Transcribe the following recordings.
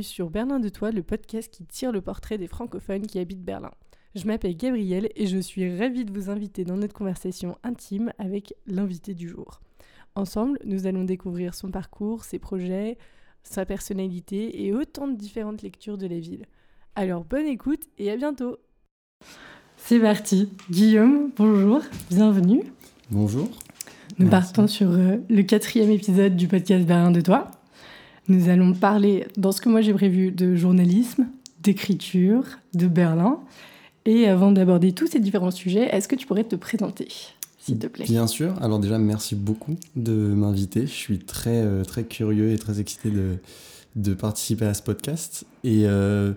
bienvenue sur Berlin de Toi, le podcast qui tire le portrait des francophones qui habitent Berlin. Je m'appelle Gabrielle et je suis ravie de vous inviter dans notre conversation intime avec l'invité du jour. Ensemble, nous allons découvrir son parcours, ses projets, sa personnalité et autant de différentes lectures de la ville. Alors bonne écoute et à bientôt C'est parti Guillaume, bonjour, bienvenue. Bonjour. Nous partons sur euh, le quatrième épisode du podcast Berlin de Toi. Nous allons parler, dans ce que moi j'ai prévu, de journalisme, d'écriture, de Berlin. Et avant d'aborder tous ces différents sujets, est-ce que tu pourrais te présenter s'il te plaît? Bien sûr. Alors déjà, merci beaucoup de m'inviter. Je suis très, euh, très curieux et très excité de, participer à ce podcast. Et euh,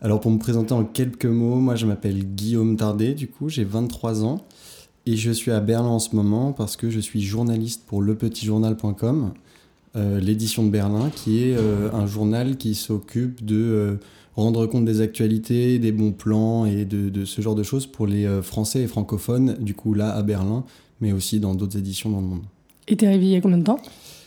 alors pour me présenter en quelques mots, moi je m'appelle Guillaume Tardet, du coup j'ai 23 ans. Et je suis à Berlin en ce moment parce que je suis journaliste pour lepetitjournal.com, euh, l'édition de Berlin, qui est un journal qui s'occupe de rendre compte des actualités, des bons plans et de, ce genre de choses pour les euh, Français et francophones, du coup là à Berlin, mais aussi dans d'autres éditions dans le monde. Et t'es arrivé il y a combien de temps?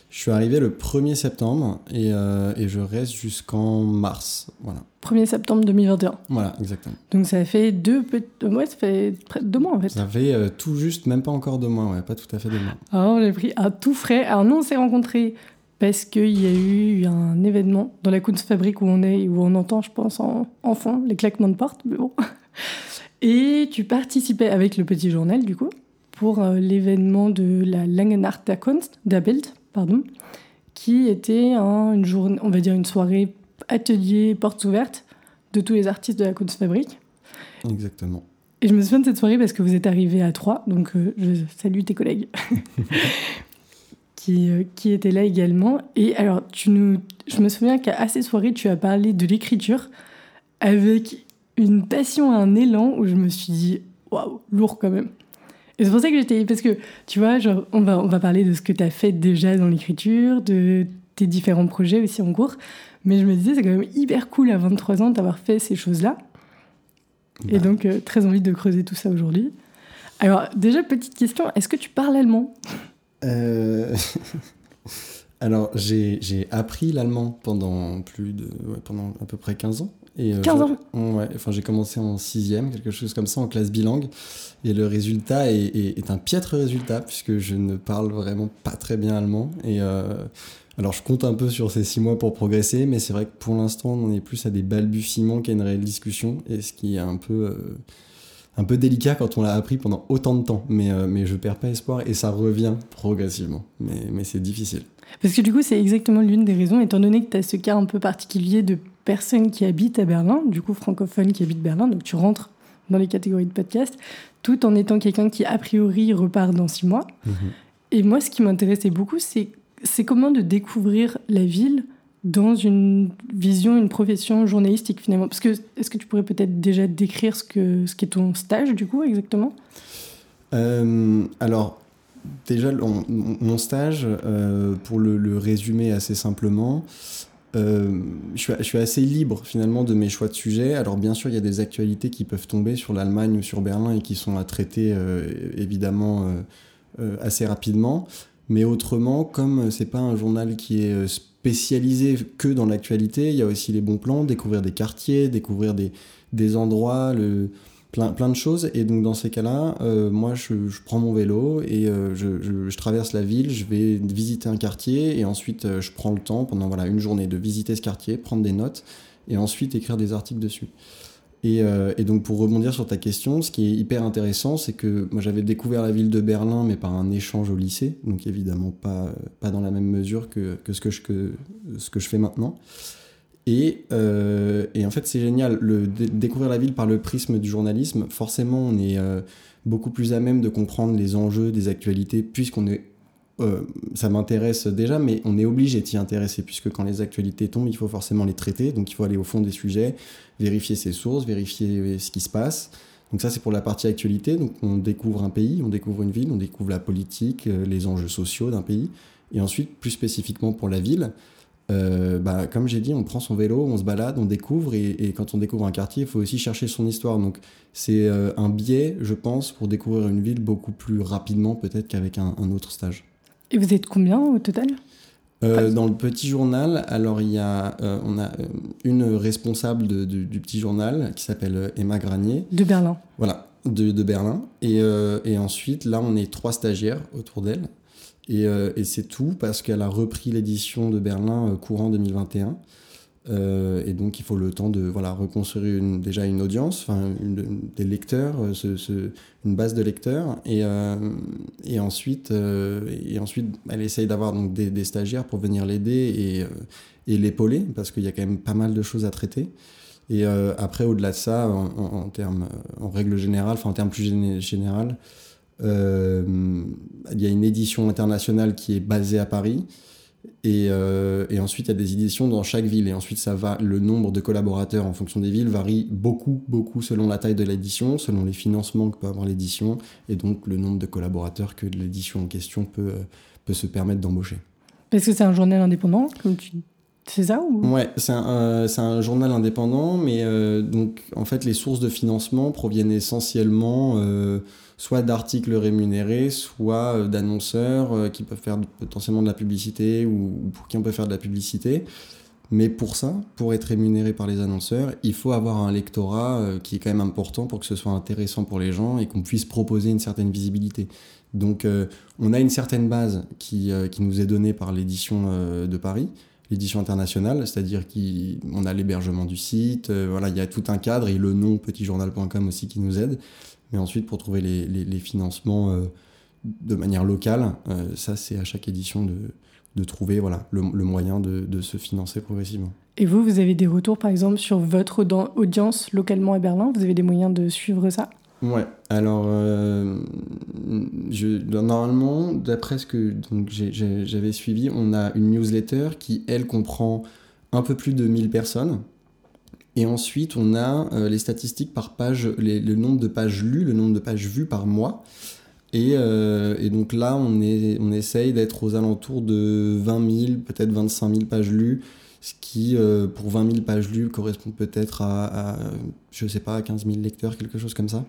Je suis arrivé le 1er septembre et, euh, et je reste jusqu'en mars. Voilà. 1er septembre 2021. Voilà, exactement. Donc ça fait deux, mois, ça fait près de deux mois en fait. Ça fait euh, tout juste, même pas encore deux mois, ouais, pas tout à fait deux mois. Alors j'ai pris un tout frais. Alors nous on s'est rencontrés parce qu'il y a eu un événement dans la Kunstfabrik où on est, où on entend, je pense, en, fond les claquements de porte, mais bon. Et tu participais avec le petit journal, du coup, pour euh, l'événement de la Langenart der Kunst, der Bild, pardon, qui était une journée, on va dire une soirée atelier portes ouvertes de tous les artistes de la Kunstfabrik. Exactement. Et je me souviens de cette soirée parce que vous êtes arrivés à trois, donc euh, je salue tes collègues. Euh, qui, était là également. Et alors, tu nous, je me souviens qu'à ces soirées, tu as parlé de l'écriture avec une passion, un élan où je me suis dit, waouh, lourd quand même. Et c'est pour ça que j'étais. Parce que, tu vois, genre, on, va, on va parler de ce que tu as fait déjà dans l'écriture, de tes différents projets aussi en cours. Mais je me disais, c'est quand même hyper cool à 23 ans d'avoir fait ces choses-là. Et bah. donc, euh, très envie de creuser tout ça aujourd'hui. Alors, déjà, petite question, est-ce que tu parles allemand? Euh, alors, j'ai appris l'allemand pendant plus de. pendant à peu près 15 ans. Et, 15 euh, ans? Ouais, enfin, j'ai commencé en 6 quelque chose comme ça, en classe bilingue. Et le résultat est, est, un piètre résultat, puisque je ne parle vraiment pas très bien allemand. Et. Euh, alors je compte un peu sur ces six mois pour progresser, mais c'est vrai que pour l'instant on est plus à des balbutiements qu'à une réelle discussion, et ce qui est un peu un peu délicat quand on l'a appris pendant autant de temps. Mais, euh, mais je perds pas espoir et ça revient progressivement. Mais, mais c'est difficile. Parce que du coup, c'est exactement l'une des raisons, étant donné que tu as ce cas un peu particulier de personnes qui habitent à Berlin, du coup francophones qui habitent Berlin, donc tu rentres dans les catégories de podcast, tout en étant quelqu'un qui a priori repart dans six mois. Mhm. Et moi, ce qui m'intéressait beaucoup, c'est comment de découvrir la ville dans une vision, une profession journalistique finalement Parce que est-ce que tu pourrais peut-être déjà décrire ce que ce qu'est ton stage du coup exactement? Euh, Alors déjà mon stage, euh, pour le, résumer assez simplement, euh, je, suis, assez libre finalement de mes choix de sujets. Alors bien sûr il y a des actualités qui peuvent tomber sur l'Allemagne ou sur Berlin et qui sont à traiter évidemment assez rapidement. Mais autrement, comme c'est pas un journal qui est spécialisé que dans l'actualité, il y a aussi les bons plans, découvrir des quartiers, découvrir des, endroits, le, plein, de choses. Et donc dans ces cas-là, euh, moi je, prends mon vélo et euh, je, traverse la ville, je vais visiter un quartier et ensuite euh, je prends le temps pendant une journée de visiter ce quartier, prendre des notes et ensuite écrire des articles dessus. Euh, et, donc pour rebondir sur ta question, ce qui est hyper intéressant, c'est que moi j'avais découvert la ville de Berlin, mais par un échange au lycée, donc évidemment pas, pas dans la même mesure que, que, ce, que, je, que ce que je fais maintenant. Et, euh, et en fait c'est génial, le, découvrir la ville par le prisme du journalisme, forcément on est euh, beaucoup plus à même de comprendre les enjeux des actualités, puisqu'on est euh, ça m'intéresse déjà, mais on est obligé d'y intéresser, puisque quand les actualités tombent, il faut forcément les traiter, donc il faut aller au fond des sujets, vérifier ses sources, vérifier ce qui se passe. Donc ça, c'est pour la partie actualité, donc on découvre un pays, on découvre une ville, on découvre la politique, euh, les enjeux sociaux d'un pays, et ensuite, plus spécifiquement pour la ville, euh, bah, comme j'ai dit, on prend son vélo, on se balade, on découvre, et, quand on découvre un quartier, il faut aussi chercher son histoire. Donc c'est un biais, je pense, pour découvrir une ville beaucoup plus rapidement peut-être qu'avec un autre stage. Et vous êtes combien au total Euh, dans le petit journal, alors il y a, euh, on a euh, une responsable de- de- du petit journal qui s'appelle Emma Granier, De Berlin. voilà, de, de Berlin. Et, euh, et ensuite, là, on est trois stagiaires autour d'elle. Et, et c'est tout parce qu'elle a repris l'édition de Berlin courant 2021. Euh, et donc, il faut le temps de voilà, reconstruire une- déjà une audience, une- des lecteurs, euh, une base de lecteurs. Et, euh, ensuite, et ensuite, elle essaye d'avoir donc des, stagiaires pour venir l'aider et, et l'épauler parce qu'il y a quand même pas mal de choses à traiter. Et après, au-delà de ça, en, termes, en règle générale, enfin en termes plus géné- général, il y a une édition internationale qui est basée à Paris. Et, euh, et ensuite, il y a des éditions dans chaque ville. Et ensuite, ça va, le nombre de collaborateurs en fonction des villes varie beaucoup, beaucoup selon la taille de l'édition, selon les financements que peut avoir l'édition, et donc le nombre de collaborateurs que l'édition en question peut, euh, peut se permettre d'embaucher. Parce que c'est un journal indépendant, comme. C'est ça ou... Ouais, c'est un, euh, un journal indépendant, mais euh, donc en fait les sources de financement proviennent essentiellement euh, soit d'articles rémunérés, soit euh, d'annonceurs qui peuvent faire potentiellement de la publicité ou, ou pour qui on peut faire de la publicité. Mais pour ça, pour être rémunéré par les annonceurs, il faut avoir un lectorat qui est quand même important pour que ce soit intéressant pour les gens et qu'on puisse proposer une certaine visibilité. Donc on a une certaine base qui, qui nous est donnée par l'édition de Paris, l'édition internationale, c'est-à-dire qu'on a l'hébergement du site, euh, voilà, il y a tout un cadre et le nom petitjournal.com aussi qui nous aide. Mais ensuite, pour trouver les, financements euh, de manière locale, euh, ça c'est à chaque édition de, trouver voilà, le, moyen de, se financer progressivement. Et vous, vous avez des retours, par exemple, sur votre audience localement à Berlin? Vous avez des moyens de suivre ça? Ouais, alors euh, je, normalement, d'après ce que j'avais suivi, on a une newsletter qui, elle, comprend un peu plus de 1000 personnes. Et ensuite, on a euh, les statistiques par page, le nombre de pages lues, le nombre de pages vues par mois. Et, euh, et donc là, on, est, on essaye d'être aux alentours de 20 000, peut-être 25 000 pages lues, ce qui, euh, pour 20 000 pages lues, correspond peut-être à, à, je sais pas, à 15 000 lecteurs, quelque chose comme ça.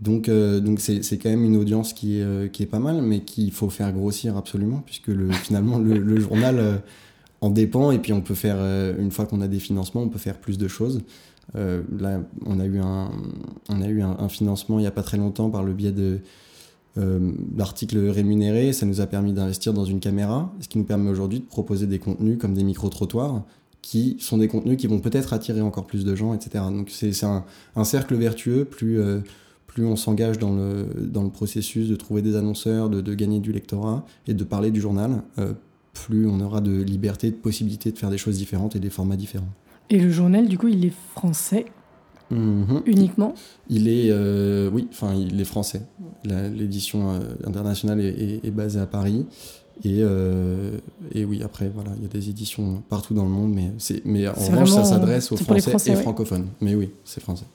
Donc, euh, donc c'est, c'est quand même une audience qui est, euh, qui est pas mal, mais qu'il faut faire grossir absolument, puisque le, finalement, le, journal en dépend, et puis on peut faire, une fois qu'on a des financements, on peut faire plus de choses. Là, on a eu, un, on a eu un, un financement il n'y a pas très longtemps par le biais de, euh, d'articles rémunérés. Ça nous a permis d'investir dans une caméra, ce qui nous permet aujourd'hui de proposer des contenus comme des micro-trottoirs, qui sont des contenus qui vont peut-être attirer encore plus de gens, etc. Donc c'est, un, cercle vertueux, plus, euh, plus on s'engage dans le, dans le processus de trouver des annonceurs, de, de gagner du lectorat et de parler du journal, euh, plus on aura de liberté, de possibilité de faire des choses différentes et des formats différents. Et le journal, du coup, il est français Mhm. uniquement Il est, euh, oui, enfin, il est français. L'édition euh, internationale est, est- est basée à Paris. Et, euh, et oui, après, voilà, il y a des éditions partout dans le monde, mais, mais en revanche, ça s'adresse aux Français, Français, et ouais. francophones. Mais oui, c'est français.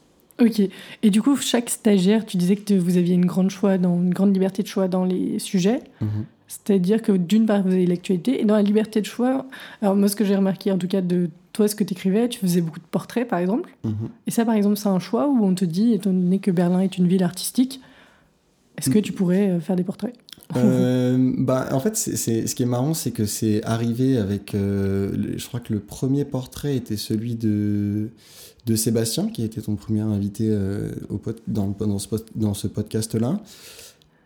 Ok. Et du coup, chaque stagiaire, tu disais que vous aviez une grande, choix dans, une grande liberté de choix dans les sujets. Mhm. C'est-à-dire que d'une part, vous avez l'actualité, et dans la liberté de choix, alors moi, ce que j'ai remarqué, en tout cas, de toi, ce que tu écrivais, tu faisais beaucoup de portraits, par exemple. Mhm. Et ça, par exemple, c'est un choix où on te dit, étant donné que Berlin est une ville artistique, est-ce que tu pourrais euh, faire des portraits? Euh, bah, en fait, c'est, ce qui est marrant, c'est que c'est arrivé avec. euh, le- je crois que le premier portrait était celui de, de Sébastien, qui était ton premier invité euh, au dans, dans ce, dans ce podcast-là.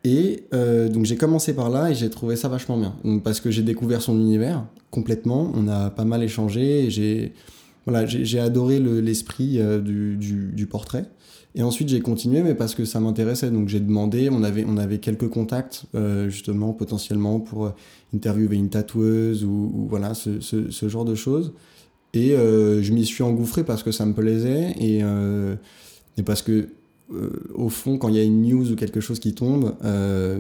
Et euh, donc j'ai commencé par là et j'ai trouvé ça vachement bien. Donc, parce que j'ai découvert son univers complètement. On a pas mal échangé. J'ai, voilà, j'ai, adoré le- l'esprit euh, du, du, du portrait. Et ensuite, j'ai continué, mais parce que ça m'intéressait. Donc, j'ai demandé, on avait, on avait quelques contacts, euh, justement, potentiellement, pour euh, interviewer une tatoueuse ou, ou voilà, ce, ce, ce genre de choses. Et euh, je m'y suis engouffré parce que ça me plaisait et, euh, et parce que, au fond, quand il y a une news ou quelque chose qui tombe, euh,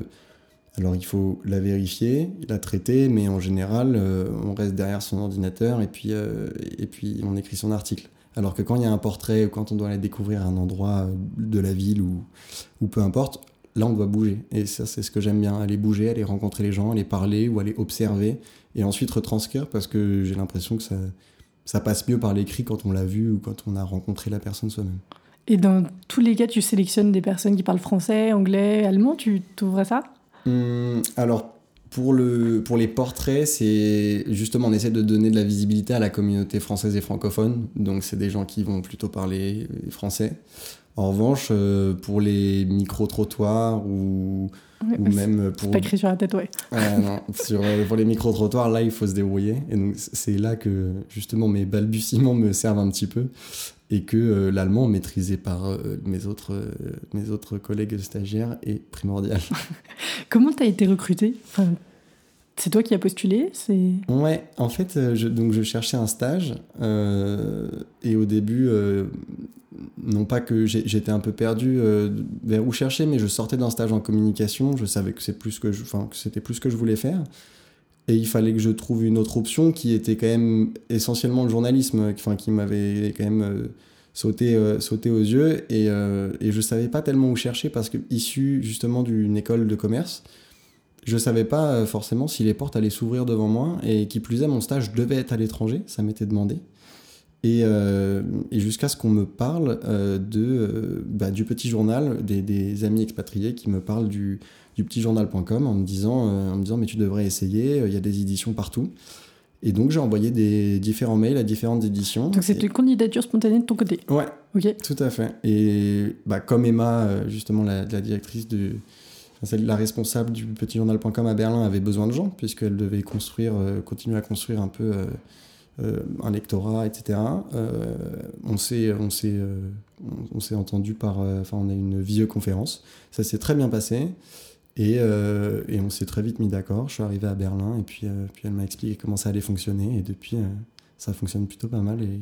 alors il faut la vérifier, la traiter, mais en général, euh, on reste derrière son ordinateur et puis, euh, on écrit son article. Alors que quand il y a un portrait ou quand on doit aller découvrir un endroit de la ville ou, ou peu importe, là on doit bouger. Et ça, c'est ce que j'aime bien, aller bouger, aller rencontrer les gens, aller parler ou aller observer et ensuite retranscrire parce que j'ai l'impression que ça, ça passe mieux par l'écrit quand on l'a vu ou quand on a rencontré la personne soi-même. Et dans tous les cas, tu sélectionnes des personnes qui parlent français, anglais, allemand, tu t'ouvres à ça? Hum, alors, pour, le, pour les portraits, c'est justement, on essaie de donner de la visibilité à la communauté française et francophone. Donc, c'est des gens qui vont plutôt parler français. En revanche, euh, pour les micro-trottoirs ou, ou même pour. pas écrit sur la tête, ouais. non, sur, euh, pour les micro-trottoirs, là, il faut se débrouiller. Et donc, c'est là que justement mes balbutiements me servent un petit peu et que euh, l'allemand maîtrisé par mes, autres, mes autres collègues stagiaires est primordial. Comment tu as été recruté enfin, c'est toi qui as postulé c'est... Ouais, en fait, je, donc je cherchais un stage et au début, non pas que j'étais un peu perdu euh, vers où chercher, mais je sortais d'un stage en communication, je savais que c'est plus que je, que c'était plus ce que je voulais faire, et il fallait que je trouve une autre option qui était quand même essentiellement le journalisme, enfin qui m'avait quand même euh, sauté, euh, sauté aux yeux, et, et je savais pas tellement où chercher parce que issu justement d'une école de commerce, je savais pas forcément si les portes allaient s'ouvrir devant moi, et qui plus est, mon stage devait être à l'étranger, ça m'était demandé. Et, euh, et jusqu'à ce qu'on me parle euh, de, euh, bah, du petit journal, des, des, amis expatriés qui me parlent du, du petitjournal.com en me disant, en me disant mais tu devrais essayer, il y a des éditions partout. Et donc j'ai envoyé des différents mails à différentes éditions. Donc c'est une candidature spontanée de ton côté Ouais, ok tout à fait. Et bah, comme Emma, justement la, la directrice de... La responsable du petitjournal.com à Berlin avait besoin de gens, puisqu'elle devait construire, continuer à construire un peu euh, un lectorat, etc. Euh, on s'est on s'est euh, on, s'est entendu par enfin on a une visioconférence. Ça s'est très bien passé. Et, et, on s'est très vite mis d'accord. Je suis arrivé à Berlin et puis, puis elle m'a expliqué comment ça allait fonctionner. Et depuis, ça fonctionne plutôt pas mal et,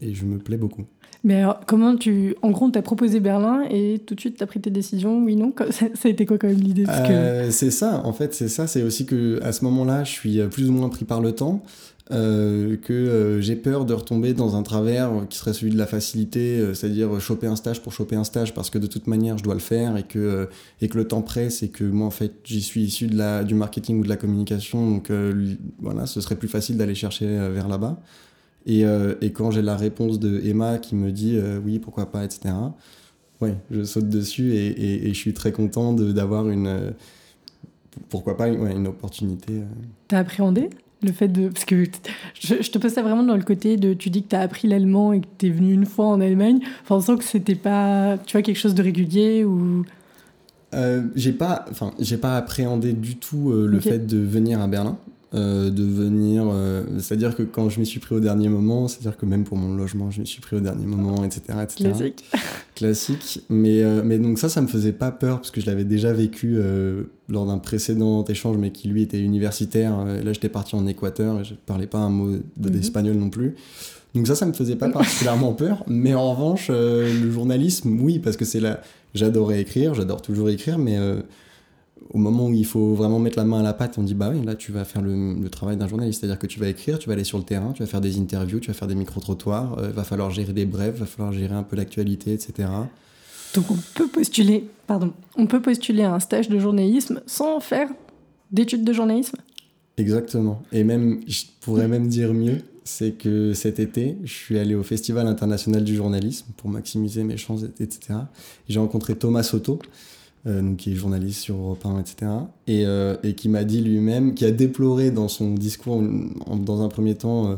et je me plais beaucoup. Mais alors, comment tu. En gros, on t'a proposé Berlin et tout de suite, tu as pris tes décisions, oui, non? Ça, a été quoi quand même l'idée? Que... C'est ça, en fait, c'est ça. C'est aussi que à ce moment-là, je suis plus ou moins pris par le temps. Euh, que euh, j'ai peur de retomber dans un travers qui serait celui de la facilité, euh, c'est-à-dire choper un stage pour choper un stage parce que de toute manière je dois le faire et que, et que le temps presse et que moi en fait j'y suis issu de la, du marketing ou de la communication donc voilà ce serait plus facile d'aller chercher vers là-bas. Et, et, quand j'ai la réponse de Emma qui me dit oui pourquoi pas etc. Ouais, je saute dessus et, et, et je suis très content d'avoir une pourquoi pas ouais, une opportunité. T'as appréhendé le fait de. Parce que je, te pose ça vraiment dans le côté de. Tu dis que tu as appris l'allemand et que tu es venu une fois en Allemagne. Enfin, on sent que c'était pas. Tu vois, quelque chose de régulier ou? Euh, j'ai pas, enfin, j'ai pas appréhendé du tout euh, le fait de venir à Berlin. Euh, de venir. Euh, c'est-à-dire que quand je m'y suis pris au dernier moment, c'est-à-dire que même pour mon logement, je m'y suis pris au dernier moment, etc. etc. Classique. Classique. Mais, euh, mais donc ça, ça me faisait pas peur parce que je l'avais déjà vécu lors d'un précédent échange, mais qui lui était universitaire. là, j'étais parti en Équateur et je parlais pas un mot mhm. d'espagnol non plus. Donc ça, ça me faisait pas particulièrement peur. Mais en revanche, le journalisme, oui, parce que c'est là. J'adorais écrire, j'adore toujours écrire, mais au moment où il faut vraiment mettre la main à la pâte, on dit bah oui, là tu vas faire le, travail d'un journaliste, c'est-à-dire que tu vas écrire, tu vas aller sur le terrain, tu vas faire des interviews, tu vas faire des micro-trottoirs, il euh, va falloir gérer des brèves, va falloir gérer un peu l'actualité, etc. Donc on peut postuler, pardon, on peut postuler à un stage de journalisme sans faire d'études de journalisme? Exactement. Et même, je pourrais même dire mieux, c'est que cet été, je suis allé au Festival international du journalisme pour maximiser mes chances, etc. J'ai rencontré Thomas Soto, donc qui est journaliste sur Europe 1, etc. Et, euh, et qui m'a dit lui-même, qui a déploré dans son discours, dans un premier temps, euh,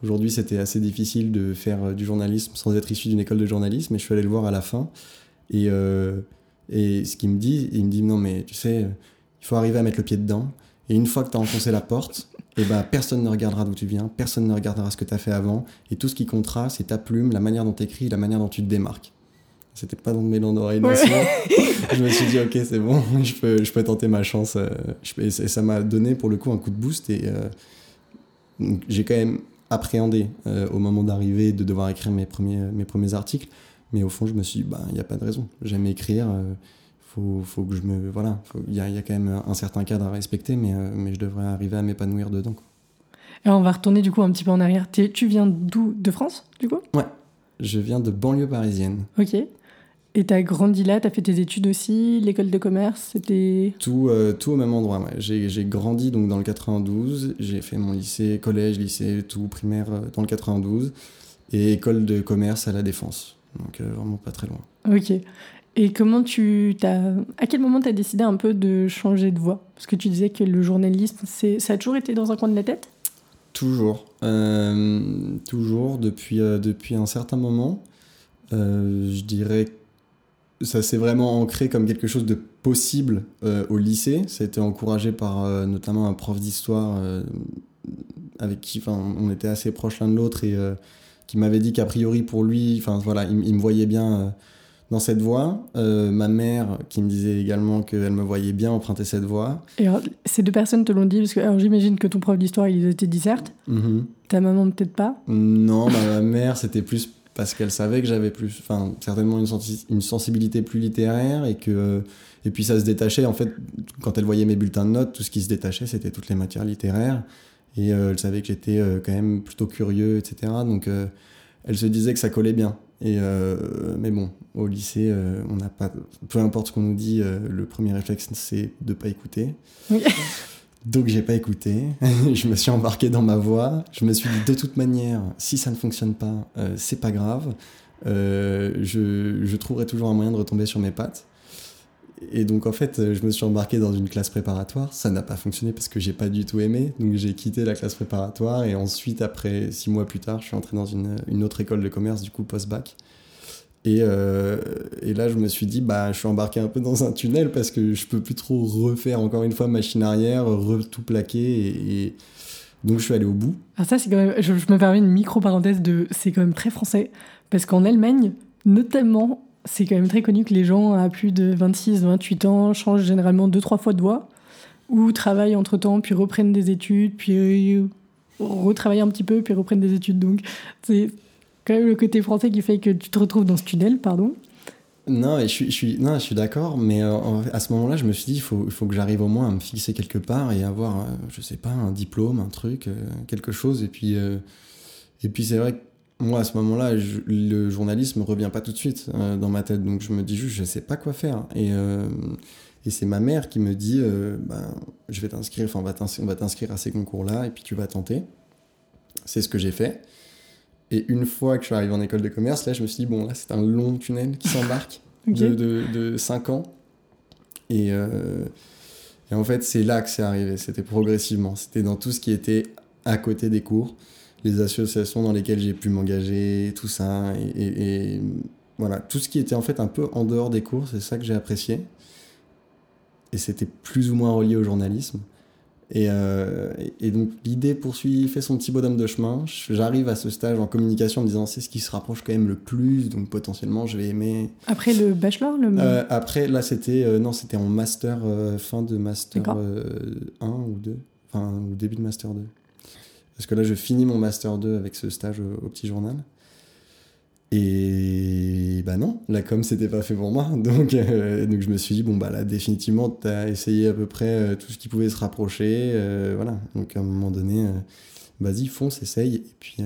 qu'aujourd'hui c'était assez difficile de faire du journalisme sans être issu d'une école de journalisme, et je suis allé le voir à la fin. Et, et ce qu'il me dit, il me dit non mais tu sais, il faut arriver à mettre le pied dedans. Et une fois que tu as enfoncé la porte, et eh ben, personne ne regardera d'où tu viens, personne ne regardera ce que tu as fait avant, et tout ce qui comptera, c'est ta plume, la manière dont tu écris, la manière dont tu te démarques. C'était pas dans mes d'oreille je me suis dit, ok, c'est bon, je peux, je peux tenter ma chance. Euh, et ça m'a donné pour le coup un coup de boost. Et euh, j'ai quand même appréhendé euh, au moment d'arriver de devoir écrire mes premiers, mes premiers articles. Mais au fond, je me suis dit, bah, il n'y a pas de raison. J'aime écrire. faut, faut que je me. Voilà, il y a, y a, quand même un certain cadre à respecter, mais, mais je devrais arriver à m'épanouir dedans. Et on va retourner du coup un petit peu en arrière. Tu viens d'où? De France, du coup? Ouais, je viens de banlieue parisienne. Ok. Et tu as grandi là, tu as fait tes études aussi, l'école de commerce, c'était... Tout, euh, tout au même endroit, ouais. J'ai grandi donc dans le 92, j'ai fait mon lycée, collège, lycée, tout primaire euh, dans le 92, et école de commerce à la Défense, donc euh, vraiment pas très loin. Ok. Et comment tu t'as à quel moment tu as décidé un peu de changer de voie? Parce que tu disais que le journalisme, c'est ça a toujours été dans un coin de la tête? Toujours, euh, toujours depuis depuis un certain moment. Je dirais que ça s'est vraiment ancré comme quelque chose de possible au lycée. Ça a été encouragé par notamment un prof d'histoire avec qui, on était assez proches l'un de l'autre et qui m'avait dit qu'a priori pour lui, voilà, il, me voyait bien dans cette voie. Euh, ma mère qui me disait également qu'elle me voyait bien emprunter cette voie. Et alors, ces deux personnes te l'ont dit parce que alors, j'imagine que ton prof d'histoire il était disserte. Mm Ta maman peut-être pas. Non, ma mère c'était plus parce qu'elle savait que j'avais plus, enfin certainement une, une, sensibilité plus littéraire et que et puis ça se détachait en fait quand elle voyait mes bulletins de notes, tout ce qui se détachait c'était toutes les matières littéraires et euh, elle savait que j'étais euh, quand même plutôt curieux, etc. Donc elle se disait que ça collait bien. Et euh, mais bon, au lycée, euh, on n'a pas. Peu importe ce qu'on nous dit, euh, le premier réflexe, c'est de pas écouter. Donc j'ai pas écouté. je me suis embarqué dans ma voie. Je me suis dit de toute manière, si ça ne fonctionne pas, c'est pas grave. je, je trouverai toujours un moyen de retomber sur mes pattes. Et donc en fait, je me suis embarqué dans une classe préparatoire. Ça n'a pas fonctionné parce que j'ai pas du tout aimé. Donc j'ai quitté la classe préparatoire et ensuite, après six mois plus tard, je suis entré dans une, une autre école de commerce, du coup post-bac. Et, euh, et, là, je me suis dit, bah, je suis embarqué un peu dans un tunnel parce que je peux plus trop refaire encore une fois machine arrière, tout plaquer. Et, donc je suis allé au bout. Ah ça, c'est quand même. Je, me permets une micro parenthèse de. C'est quand même très français parce qu'en Allemagne, notamment c'est quand même très connu que les gens à plus de 26, 28 ans changent généralement deux, trois fois de voie, ou travaillent entre temps, puis reprennent des études, puis retravaillent un petit peu, puis reprennent des études. Donc, c'est quand même le côté français qui fait que tu te retrouves dans ce tunnel, pardon. Non, je suis, non, je suis d'accord, mais euh, à ce moment-là, je me suis dit, il faut, faut que j'arrive au moins à me fixer quelque part et avoir, euh, je sais pas, un diplôme, un truc, euh, quelque chose. Et puis, et puis c'est vrai que moi, à ce moment-là, le journalisme revient pas tout de suite euh, dans ma tête. Donc, je me dis juste, je sais pas quoi faire. Et, euh, et c'est ma mère qui me dit, euh, ben, je vais t'inscrire, enfin, on va t'inscrire à ces concours-là, et puis tu vas tenter. C'est ce que j'ai fait. Et une fois que je suis arrivé en école de commerce, là, je me suis dit, bon, là, c'est un long tunnel qui s'embarque de, de, de 5 ans. Et, et en fait, c'est là que c'est arrivé. C'était progressivement. C'était dans tout ce qui était à côté des cours les associations dans lesquelles j'ai pu m'engager, tout ça. Et, voilà, tout ce qui était en fait un peu en dehors des cours, c'est ça que j'ai apprécié. Et c'était plus ou moins relié au journalisme. Et, euh, et donc l'idée poursuit, fait son petit bonhomme de chemin. J'arrive à ce stage en communication en me disant c'est ce qui se rapproche quand même le plus, donc potentiellement je vais aimer. Après le bachelor le... Euh, après là c'était euh, non c'était en master fin de master 1 ou 2, enfin au début de master 2. Parce que là, je finis mon Master 2 avec ce stage au, petit journal. Et bah non, la com, c'était pas fait pour moi. Donc, euh, donc je me suis dit, bon, bah là, définitivement, tu as essayé à peu près euh, tout ce qui pouvait se rapprocher. Euh, voilà. Donc à un moment donné, vas-y, fonce, essaye, et puis,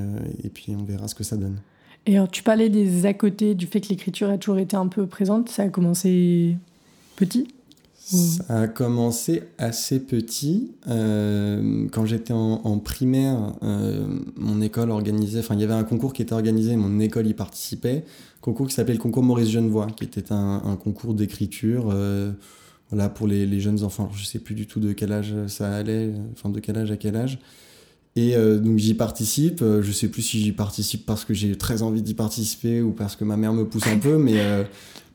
et puis on verra ce que ça donne. Et alors, tu parlais des à côté, du fait que l'écriture a toujours été un peu présente. Ça a commencé petit? Ça a commencé assez petit. Euh, quand j'étais en, primaire, euh, mon école organisait, enfin il y avait un concours qui était organisé, mon école y participait, concours qui s'appelait le concours Maurice Genevoix, qui était un, concours d'écriture euh, pour les, jeunes enfants. je sais plus du tout de quel âge ça allait, enfin de quel âge à quel âge. Et donc j'y participe. je sais plus si j'y participe parce que j'ai très envie d'y participer ou parce que ma mère me pousse un peu, mais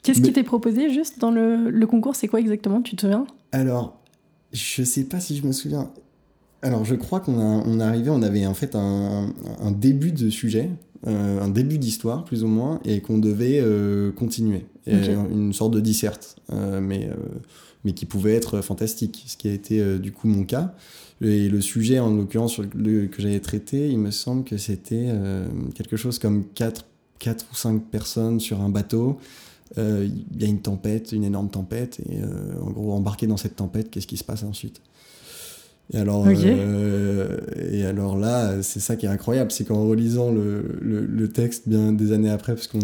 Qu'est-ce qui t'est proposé juste dans le, le concours? C'est quoi exactement? Tu te souviens? Alors, je sais pas si je me souviens. Alors, je crois qu'on a, on arrivé, on avait en fait un, un début de sujet, euh, un début d'histoire plus ou moins, et qu'on devait euh, continuer. Une sorte de disserte, euh, mais, mais qui pouvait être fantastique, ce qui a été du coup mon cas. Et le sujet, en l'occurrence, que j'avais traité, il me semble que c'était quelque chose comme 4, 4 ou 5 personnes sur un bateau il y a une tempête, une énorme tempête, et euh, en gros, embarqué dans cette tempête, qu'est-ce qui se passe ensuite? Et alors, euh, et alors là, c'est ça qui est incroyable, c'est qu'en relisant le, le, texte bien des années après, parce qu'on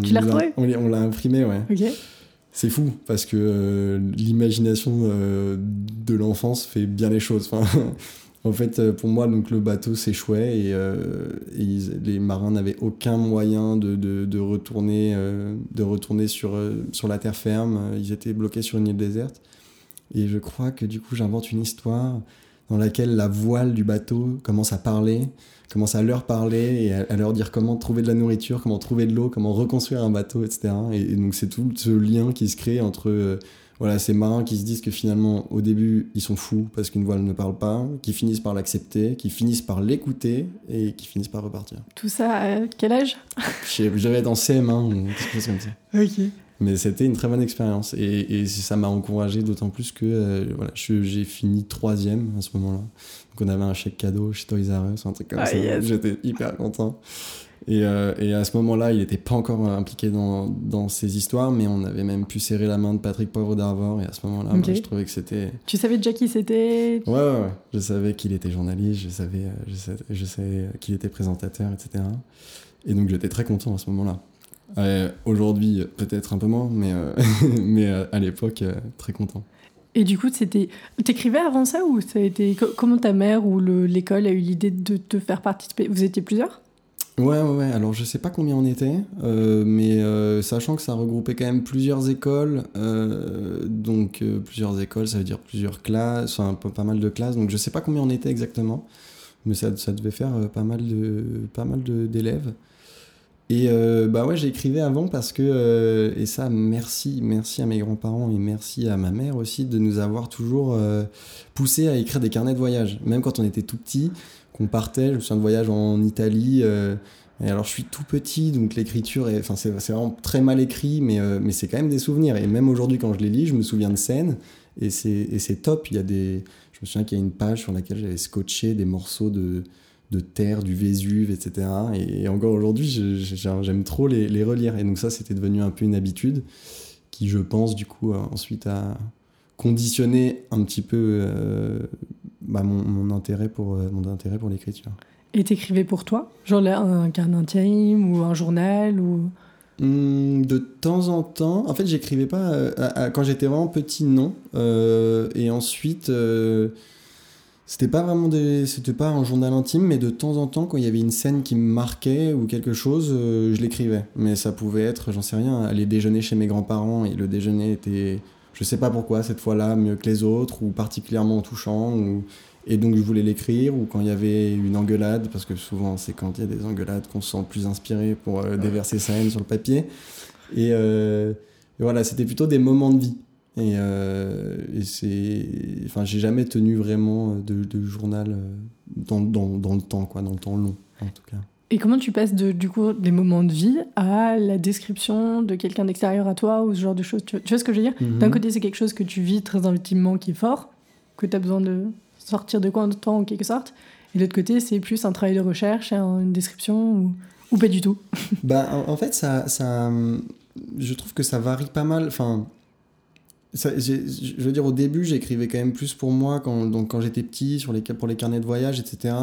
on, l'a imprimé, ouais. C'est fou, parce que l'imagination de l'enfance fait bien les choses. Enfin, En fait, euh, pour moi, donc, le bateau s'échouait et, euh, les marins n'avaient aucun moyen de, de, retourner, euh, de retourner sur, sur la terre ferme. Ils étaient bloqués sur une île déserte. Et je crois que du coup, j'invente une histoire dans laquelle la voile du bateau commence à parler, commence à leur parler et à, leur dire comment trouver de la nourriture, comment trouver de l'eau, comment reconstruire un bateau, etc. Et, donc, c'est tout ce lien qui se crée entre voilà, ces marins qui se disent que finalement, au début, ils sont fous parce qu'une voile ne parle pas, qui finissent par l'accepter, qui finissent par l'écouter et qui finissent par repartir. Tout ça à quel âge? Être en CM1 ou quelque chose comme ça. Ok. Mais c'était une très bonne expérience et, et ça m'a encouragé d'autant plus que euh, voilà, j'ai fini troisième à ce moment-là. Donc on avait un chèque cadeau chez Toys R Us, un truc comme Ah, ça. yes. J'étais hyper content. Et, euh, et à ce moment-là, il n'était pas encore impliqué dans, dans ces histoires, mais on avait même pu serrer la main de Patrick Poivre d'Arvor. Et à ce moment-là, moi, je trouvais que c'était Tu savais déjà qui c'était? Ouais, ouais, ouais. Je savais qu'il était journaliste, je savais, euh, je savais, je savais qu'il était présentateur, etc. Et donc j'étais très content à ce moment-là. Euh, Aujourd'hui, peut-être un peu moins, mais, euh, mais à l'époque, très content. Et du coup, c'était. T'écrivais avant ça ou ça a été. co- Comment ta mère ou le- l'école a eu l'idée de te faire participer? Vous étiez plusieurs? Ouais, ouais. Alors je sais pas combien on était, euh, mais euh, sachant que ça regroupait quand même plusieurs écoles, euh, donc plusieurs écoles, ça veut dire plusieurs classes, enfin pas, mal de classes, donc je sais pas combien on était exactement, mais ça, ça devait faire pas mal de pas mal d'élèves. Et bah ouais, j'écrivais avant parce que et ça merci merci à mes grands-parents et merci à ma mère aussi de nous avoir toujours poussé à écrire des carnets de voyage, même quand on était tout petit qu'on partait. Je me souviens de voyage en Italie. euh, et alors, je suis tout petit, donc l'écriture, est- enfin, c'est vraiment très mal écrit, mais, euh, mais c'est quand même des souvenirs. Et même aujourd'hui, quand je les lis, je me souviens de scènes, et c'est top. Il y a des, je me souviens qu'il y a une page sur laquelle j'avais scotché des morceaux de, de terre, du Vésuve, etc. Et, encore aujourd'hui, j'aime trop les, relire. Et donc ça, c'était devenu un peu une habitude qui, je pense, du coup, a ensuite a conditionné un petit peu euh, bah, mon, mon intérêt pour, euh, mon intérêt pour l'écriture. Et t'écrivais pour toi? Genre là, un carnet intime ou un journal ou... Hum, de temps en temps, en fait, j'écrivais pas euh, à- à- quand j'étais vraiment petit, non. Euh, et ensuite, euh, c'était pas vraiment des, c'était pas un journal intime, mais de temps en temps, quand il y avait une scène qui me marquait ou quelque chose, je l'écrivais. Mais ça pouvait être, j'en sais rien, aller déjeuner chez mes grands-parents et le déjeuner était, je sais pas pourquoi, cette fois-là mieux que les autres ou particulièrement touchant ou et donc je voulais l'écrire, ou quand il y avait une engueulade, parce que souvent c'est quand il y a des engueulades qu'on se sent plus inspiré pour euh, déverser sa haine sur le papier. Et, euh, et voilà, c'était plutôt des moments de vie. Et, euh, et c'est. Enfin, j'ai jamais tenu vraiment de, de journal euh, dans, dans, dans le temps, quoi, dans le temps long, en tout cas. Et comment tu passes de, du coup des moments de vie à la description de quelqu'un d'extérieur à toi ou ce genre de choses? Tu vois, ce que je veux dire? Mhm. D'un côté, c'est quelque chose que tu vis très intimement, qui est fort, que tu as besoin de sortir de quoi de temps en quelque sorte. Et de l'autre côté, c'est plus un travail de recherche, un- une description ou, ou pas du tout. Bah, en, fait, ça, ça, je trouve que ça varie pas mal. Enfin, ça- je veux dire, au début, j'écrivais quand même plus pour moi quand, donc, quand j'étais petit, sur les, pour les carnets de voyage, etc.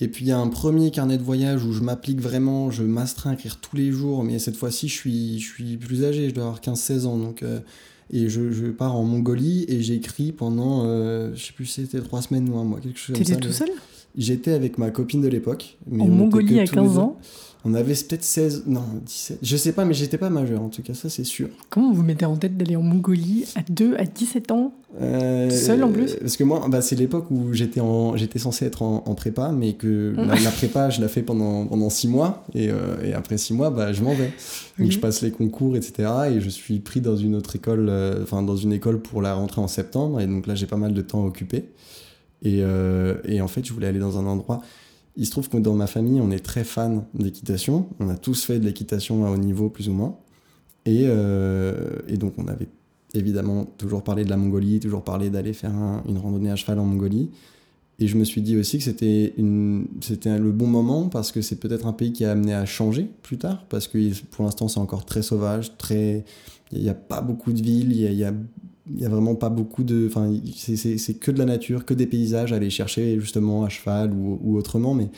Et puis, il y a un premier carnet de voyage où je m'applique vraiment, je m'astreins à écrire tous les jours, mais cette fois-ci, je suis, je suis plus âgé, je dois avoir 15-16 ans. Donc, euh, et je, je pars en Mongolie et j'écris pendant, euh, je sais plus si c'était trois semaines ou un mois, quelque chose comme ça. T'étais tout seul? J'étais avec ma copine de l'époque. En Mongolie à tous les 15 deux. ans? On avait peut-être 16, non, 17, je sais pas, mais j'étais pas majeur en tout cas, ça c'est sûr. Comment vous mettez en tête d'aller en Mongolie à 2, à 17 ans Euh, Seul, en plus Parce que moi, bah, c'est l'époque où j'étais en, j'étais censé être en, en prépa, mais que Mm. la, la prépa, je la fais pendant, pendant 6 mois, et, euh, et après 6 mois, bah, je m'en vais. Donc je passe les concours, etc. Et je suis pris dans une autre école, euh, enfin dans une école pour la rentrée en septembre, et donc là j'ai pas mal de temps occupé. Et, euh, et en fait, je voulais aller dans un endroit. Il se trouve que dans ma famille, on est très fan d'équitation. On a tous fait de l'équitation à haut niveau, plus ou moins. Et, euh, donc, on avait évidemment toujours parlé de la Mongolie, toujours parlé d'aller faire un- une randonnée à cheval en Mongolie. Et je me suis dit aussi que c'était le bon moment parce que c'est peut-être un pays qui a amené à changer plus tard. Parce que pour l'instant, c'est encore très sauvage, très. Il n'y a, pas beaucoup de villes, il y a vraiment pas beaucoup de. Enfin, c'est- que de la nature, que des paysages à aller chercher justement à cheval ou, ou autrement. Mais...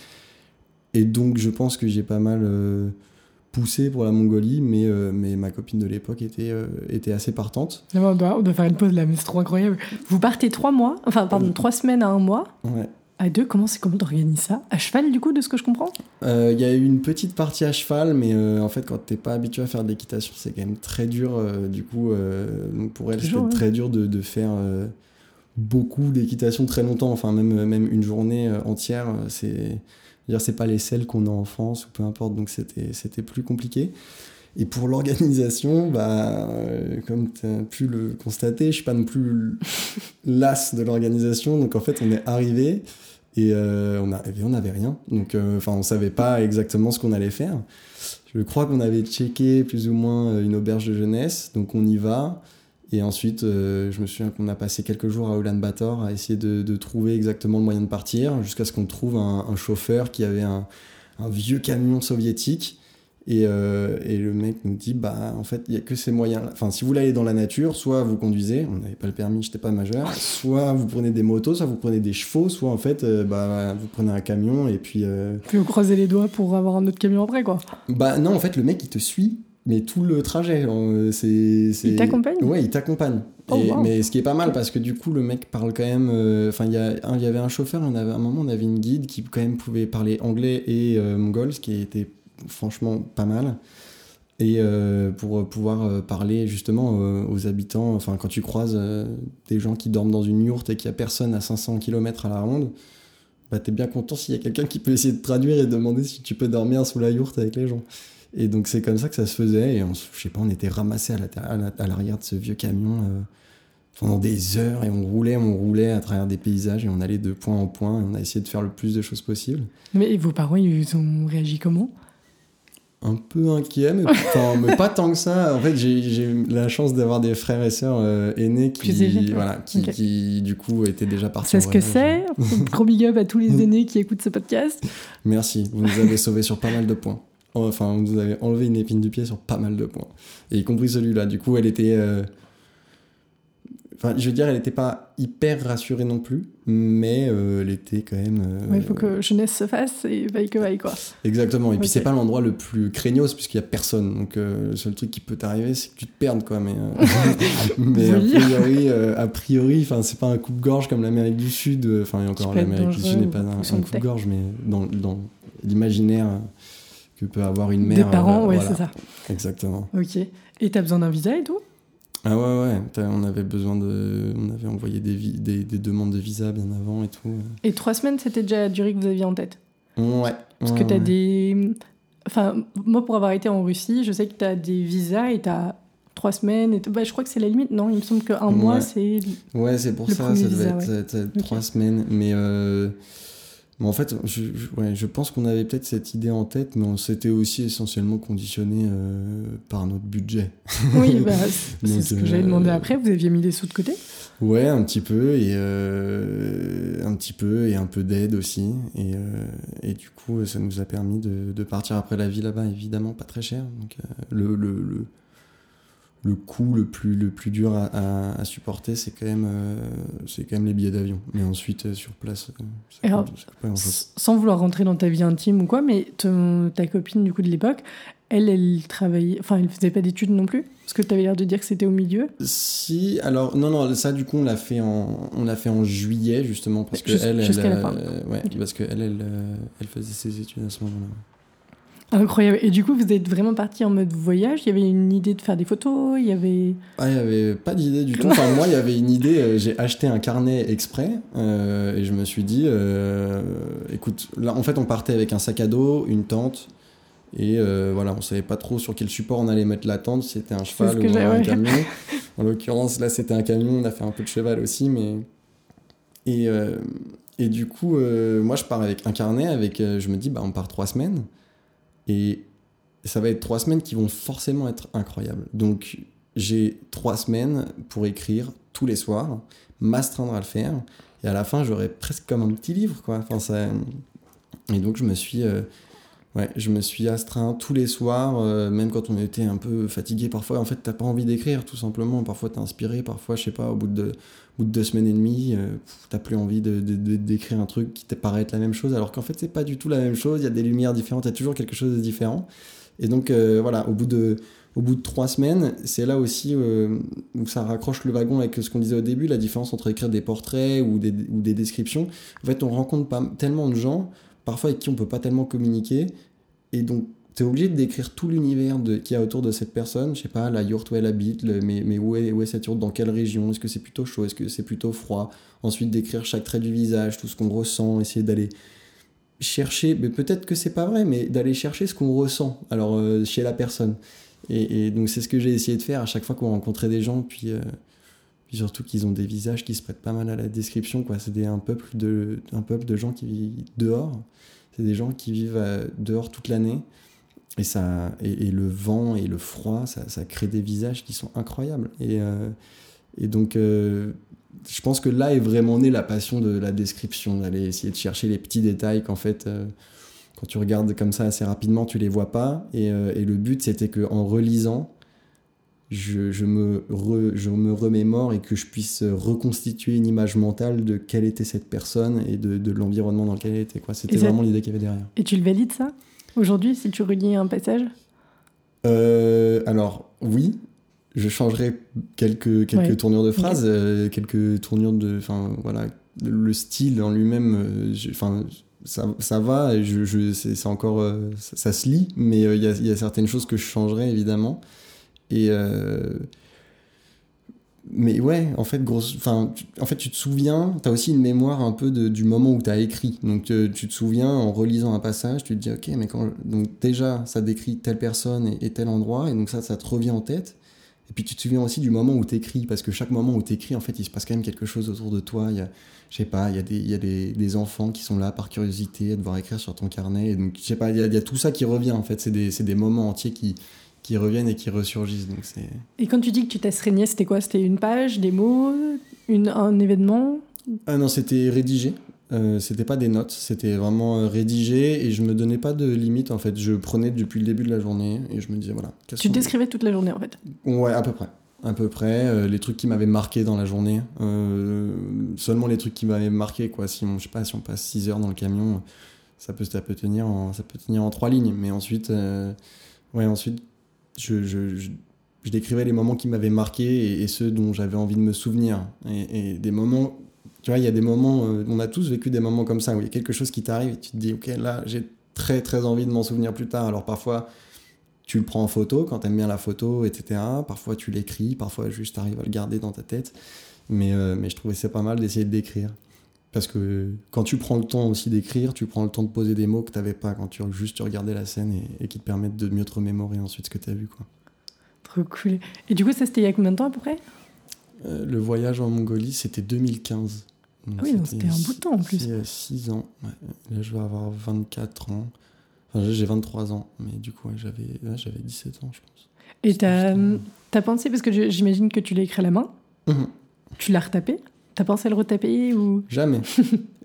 Et donc, je pense que j'ai pas mal euh, poussé pour la Mongolie, mais, euh, mais ma copine de l'époque était, euh, était assez partante. On, doit, on doit faire une pause là, mais c'est trop incroyable. Vous partez trois mois, enfin pardon, trois semaines à un mois, Ouais. À deux, comment c'est comment t'organises ça? À cheval, du coup, de ce que je comprends? Euh, Il y a eu une petite partie à cheval, mais euh, en fait, quand t'es pas habitué à faire de l'équitation, c'est quand même très dur. euh, du coup, euh, donc pour elle, c'était ouais. très dur de, de faire euh, beaucoup d'équitation très longtemps. Enfin, même, même une journée euh, entière, euh, c'est. c'est pas les selles qu'on a en France ou peu importe, donc c'était c'était plus compliqué. Et pour l'organisation, bah, euh, comme tu as pu le constater, je suis pas non plus las de l'organisation. Donc en fait, on est arrivé et euh, on arrivait, on n'avait rien. Donc euh, enfin, on savait pas exactement ce qu'on allait faire. Je crois qu'on avait checké plus ou moins euh, une auberge de jeunesse, donc on y va. Et ensuite, je me souviens qu'on a passé quelques jours à Ulaanbaatar à essayer de, trouver exactement le moyen de partir, jusqu'à ce qu'on trouve un, chauffeur qui avait un vieux camion soviétique. Et, euh, et le mec nous dit, bah en fait, il n'y a que ces moyens. Enfin, si vous voulez aller dans la nature, soit vous conduisez, on n'avait pas le permis, j'étais pas majeur, soit vous prenez des motos, soit vous prenez des chevaux, soit en fait, euh, bah, vous prenez un camion et puis. euh, Puis vous croisez les doigts pour avoir un autre camion après, quoi. bah non, en fait, le mec, il te suit, mais tout le trajet. euh, c'est. Il t'accompagne? Ouais, il t'accompagne. Oh, wow. Mais ce qui est pas mal, parce que du coup, le mec parle quand même... euh, Enfin, il y, a un- il y avait un chauffeur, on avait, à un moment, on avait une guide qui quand même pouvait parler anglais et euh, mongol, ce qui était franchement pas mal. Et euh, pour pouvoir euh, parler justement euh, aux habitants, enfin quand tu croises euh, des gens qui dorment dans une yourte et qu'il n'y a personne à 500 km à la ronde, bah t'es bien content s'il y a quelqu'un qui peut essayer de traduire et demander si tu peux dormir sous la yourte avec les gens. Et donc c'est comme ça que ça se faisait et on, je sais pas, on était ramassés à la- à la- à l'arrière de ce vieux camion euh, pendant des heures et on roulait, on roulait à travers des paysages et on allait de point en point et on a essayé de faire le plus de choses possible. Mais vos parents, ils ont réagi comment? Un peu inquiet, mais, mais pas tant que ça. En fait, j'ai la chance d'avoir des frères et sœurs euh, aînés qui, voilà, qui, qui, du coup, étaient déjà partis. C'est ce que c'est Gros big up à tous les aînés qui écoutent ce podcast. Merci, vous nous avez sauvés sur pas mal de points. Enfin, vous nous avez enlevé une épine du pied sur pas mal de points. Et y compris celui-là. Du coup, elle était. euh, Enfin, je veux dire, elle n'était pas hyper rassurée non plus, mais euh, elle était quand même. euh, Ouais, il faut que jeunesse se fasse et vaille que vaille, quoi. Exactement. Et puis Ok. c'est pas l'endroit le plus craignos puisqu'il y a personne. Donc euh, le seul truc qui peut t'arriver, c'est que tu te perdes quoi. Mais, a priori, a priori, enfin c'est pas un coupe-gorge comme l'Amérique du Sud. Enfin et encore l'Amérique du Sud n'est pas un, un coupe-gorge, mais dans, dans l'imaginaire que peut avoir une mère. Des parents, ouais, voilà. c'est ça. Exactement. Ok. Et t'as besoin d'un visa et tout? Ah ouais ouais. On avait besoin de, on avait envoyé des, vi- des, des demandes de visa bien avant et tout. Et trois semaines, c'était déjà la durée que vous aviez en tête? Ouais. Parce ouais, que t'as ouais. des. Enfin, moi, pour avoir été en Russie, je sais que t'as des visas et t'as trois semaines. Et bah, je crois que c'est la limite, non? Il me semble qu'un mois, Ouais. c'est. Ouais, c'est pour Le ça, ça devait être, trois semaines. Mais, euh, mais en fait, je, je- ouais, je pense qu'on avait peut-être cette idée en tête, mais on s'était aussi essentiellement conditionné euh, par notre budget. Oui, bah, c'est ce que j'allais demander euh, après. Vous aviez mis des sous de côté? Ouais, un petit peu, et euh, un petit peu, et un peu d'aide aussi. Et, et du coup, ça nous a permis de, de partir après la vie là-bas, évidemment, pas très cher. Donc, le, le, le, le coût le plus, le plus dur à, à- à supporter, c'est quand, même, euh, c'est quand même les billets d'avion. Mais ensuite, euh, sur place, euh, ça alors, ça. S- Sans vouloir rentrer dans ta vie intime ou quoi, mais ton- ta copine du coup de l'époque, elle, elle travaillait. Enfin, elle faisait pas d'études non plus? Parce que t'avais l'air de dire que c'était au milieu? Si, alors non non ça du coup on l'a fait en on l'a fait en juillet justement parce que Jus- elle, euh, ouais parce que elle elle, elle faisait ses études à ce moment-là. Incroyable. Et du coup, vous êtes vraiment parti en mode voyage? Il y avait une idée de faire des photos? Il y avait. Ah, il n'y avait pas d'idée du tout. Enfin, moi, il y avait une idée. euh, J'ai acheté un carnet exprès euh, et je me suis dit, euh, écoute, là, en fait, on partait avec un sac à dos, une tente. Et voilà, on savait pas trop sur quel support on allait mettre la tente, si c'était un cheval ou un camion. En l'occurrence, là, c'était un camion, on a fait un peu de cheval aussi, mais. Et, et du coup, moi, je pars avec un carnet, avec, je me dis, bah, on part trois semaines. Et ça va être trois semaines qui vont forcément être incroyables. Donc, j'ai trois semaines pour écrire tous les soirs, m'astreindre à le faire. Et à la fin, j'aurai presque comme un petit livre, quoi. Enfin, ça... Et donc, je me suis. euh, Ouais, je me suis astreint tous les soirs, euh, même quand on était un peu fatigué parfois. En fait, t'as pas envie d'écrire, tout simplement. Parfois, t'es inspiré, parfois, je sais pas, au bout de, bout de deux semaines et demie, euh, t'as plus envie de- d'écrire un truc qui te paraît être la même chose, alors qu'en fait, c'est pas du tout la même chose. Il y a des lumières différentes, il y a toujours quelque chose de différent. Et donc, euh, voilà, au bout de, au bout de trois semaines, c'est là aussi euh, où ça raccroche le wagon avec ce qu'on disait au début, la différence entre écrire des portraits ou des, ou des descriptions. En fait, on rencontre pas tellement de gens, parfois avec qui on peut pas tellement communiquer, et donc tu es obligé de décrire tout l'univers qu'il y a autour de cette personne. Je sais pas, la yourte où elle habite, mais, où, est, où est cette yourte, dans quelle région, est-ce que c'est plutôt chaud, est-ce que c'est plutôt froid? Ensuite, décrire chaque trait du visage, tout ce qu'on ressent, essayer d'aller chercher, mais peut-être que c'est pas vrai, mais d'aller chercher ce qu'on ressent alors euh, chez la personne. Et, donc c'est ce que j'ai essayé de faire à chaque fois qu'on rencontrait des gens, puis, euh, surtout qu'ils ont des visages qui se prêtent pas mal à la description. quoi. C'est un peuple, de, un peuple de gens qui vivent dehors. C'est des gens qui vivent euh, dehors toute l'année. Et, ça, et, le vent et le froid, ça, ça, crée des visages qui sont incroyables. Et, et donc, je pense que là est vraiment née la passion de la description, d'aller essayer de chercher les petits détails qu'en fait, euh, quand tu regardes comme ça assez rapidement, tu les vois pas. Et, euh, et le but, c'était qu'en relisant, je, je, me je me remémore et que je puisse reconstituer une image mentale de quelle était cette personne et de, de l'environnement dans lequel elle était. C'était vraiment l'idée qu'il y avait derrière. Et tu le valides ça? Aujourd'hui si tu relis un passage euh, Alors oui, je changerai quelques, quelques tournures de phrases, euh, quelques tournures de. Enfin, voilà, le style en lui-même, euh, enfin, ça, ça, va, je, je c'est encore. Ça, se lit, mais il y a, y, a, certaines choses que je changerai évidemment. Et. Mais ouais, en fait, grosse, enfin, en fait, tu te souviens, tu as aussi une mémoire un peu de, du moment où tu as écrit. Donc, tu te souviens en relisant un passage, tu te dis, ok, mais quand. Donc, déjà, ça décrit telle personne et, tel endroit, et donc ça, ça te revient en tête. Et puis tu te souviens aussi du moment où tu écris, parce que chaque moment où tu écris, en fait, il se passe quand même quelque chose autour de toi. Il y a, je sais pas, il y a, des, il y a des, des, enfants qui sont là par curiosité à devoir écrire sur ton carnet. Et donc, je sais pas, il y, a, il y a tout ça qui revient, en fait. C'est des, des, moments entiers qui, qui reviennent et qui ressurgissent. Donc c'est... Et quand tu dis que tu t'assaignais, c'était quoi? C'était une page, des mots, une, un événement? Ah non, c'était rédigé. Euh, c'était pas des notes, c'était vraiment euh, rédigé et je me donnais pas de limite en fait. Je prenais depuis le début de la journée et je me disais voilà. Tu décrivais toute la journée en fait Ouais, à peu près. À peu près. Euh, les trucs qui m'avaient marqué dans la journée. seulement les trucs qui m'avaient marqué quoi. Si on, je sais pas, si on passe 6 heures dans le camion, ça peut, ça peut, tenir, en, ça peut tenir en trois lignes. Mais ensuite, ouais, ensuite je, décrivais les moments qui m'avaient marqué et, ceux dont j'avais envie de me souvenir. Et, des moments tu vois, il y a des moments, euh, on a tous vécu des moments comme ça, où il y a quelque chose qui t'arrive et tu te dis, ok, là, j'ai très très envie de m'en souvenir plus tard. Alors parfois, tu le prends en photo quand t'aimes bien la photo, etc. Parfois, tu l'écris, parfois, juste arrives à le garder dans ta tête. Mais, euh, mais je trouvais c'est pas mal d'essayer de d'écrire. Parce que quand tu prends le temps aussi d'écrire, tu prends le temps de poser des mots que tu n'avais pas quand tu juste regardais la scène et, qui te permettent de mieux te remémorer ensuite ce que tu as vu. Quoi. Trop cool. Et du coup, ça c'était il y a combien de temps à peu près? Euh, le voyage en Mongolie, c'était 2015. ah oui, c'était un bout de temps en plus. 6 ans. Là, je vais avoir 24 ans. Enfin, j'ai 23 ans, mais du coup, j'avais j'avais 17 ans, je pense. Et t'as as pensé, parce que j'imagine que tu l'as écrit à la main, mhm. tu l'as retapé T'as pensé à le retaper ou Jamais.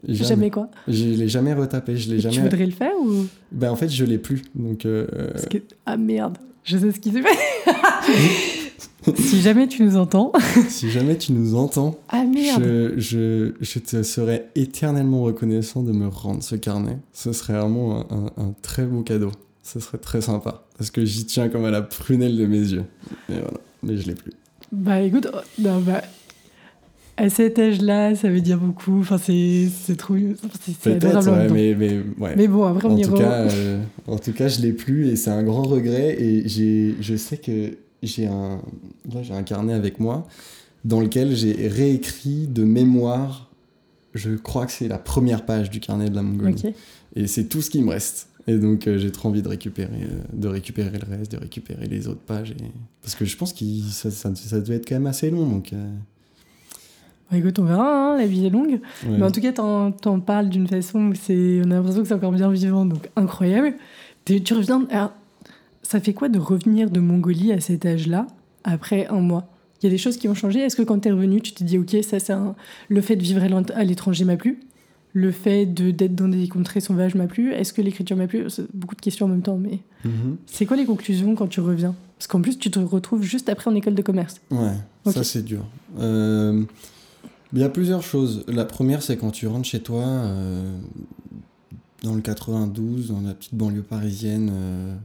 jamais. quoi Je l'ai jamais retapé. Je l'ai jamais. Tu voudrais le faire ou Ben en fait, je l'ai plus. Donc. Euh, que... Ah merde, je sais ce qui s'est fait. si jamais tu nous entends. si jamais tu nous entends. Ah merde. Je, je, je, te serais éternellement reconnaissant de me rendre ce carnet. Ce serait vraiment un, un, très beau cadeau. Ce serait très sympa. Parce que j'y tiens comme à la prunelle de mes yeux. Mais voilà. Mais je l'ai plus. Bah écoute, oh, non, bah, à cet âge-là, ça veut dire beaucoup. Enfin, c'est, c'est trop. C'est adorable. Ouais, mais, mais, ouais. mais bon, après, on en tout, cas, euh, en tout cas, je l'ai plus et c'est un grand regret. Et j'ai, je sais que j'ai un, j'ai un carnet avec moi dans lequel j'ai réécrit de mémoire, je crois que c'est la première page du carnet de la Mongolie. Et c'est tout ce qui me reste. Et donc euh, j'ai trop envie de récupérer, euh, de récupérer le reste, de récupérer les autres pages. Et... Parce que je pense que ça, ça, devait être quand même assez long. Donc, euh. Écoute, on verra, hein, la vie est longue. Mais en tout cas, t'en, en parles d'une façon où c'est, on a l'impression que c'est encore bien vivant, donc incroyable. tu reviens, ça fait quoi de revenir de Mongolie à cet âge-là, après un mois? Il y a des choses qui ont changé? Est-ce que quand tu es revenu, tu te dis, ok, ça c'est le fait de vivre à l'étranger m'a plu? Le fait de d'être dans des contrées sauvages m'a plu? Est-ce que l'écriture m'a plu? Beaucoup de questions en même temps, mais mm-hmm. c'est quoi les conclusions quand tu reviens? Parce qu'en plus, tu te retrouves juste après en école de commerce. Ouais, ça c'est dur. Euh, il y a plusieurs choses. La première, c'est quand tu rentres chez toi, euh, dans le 92, dans la petite banlieue parisienne, euh,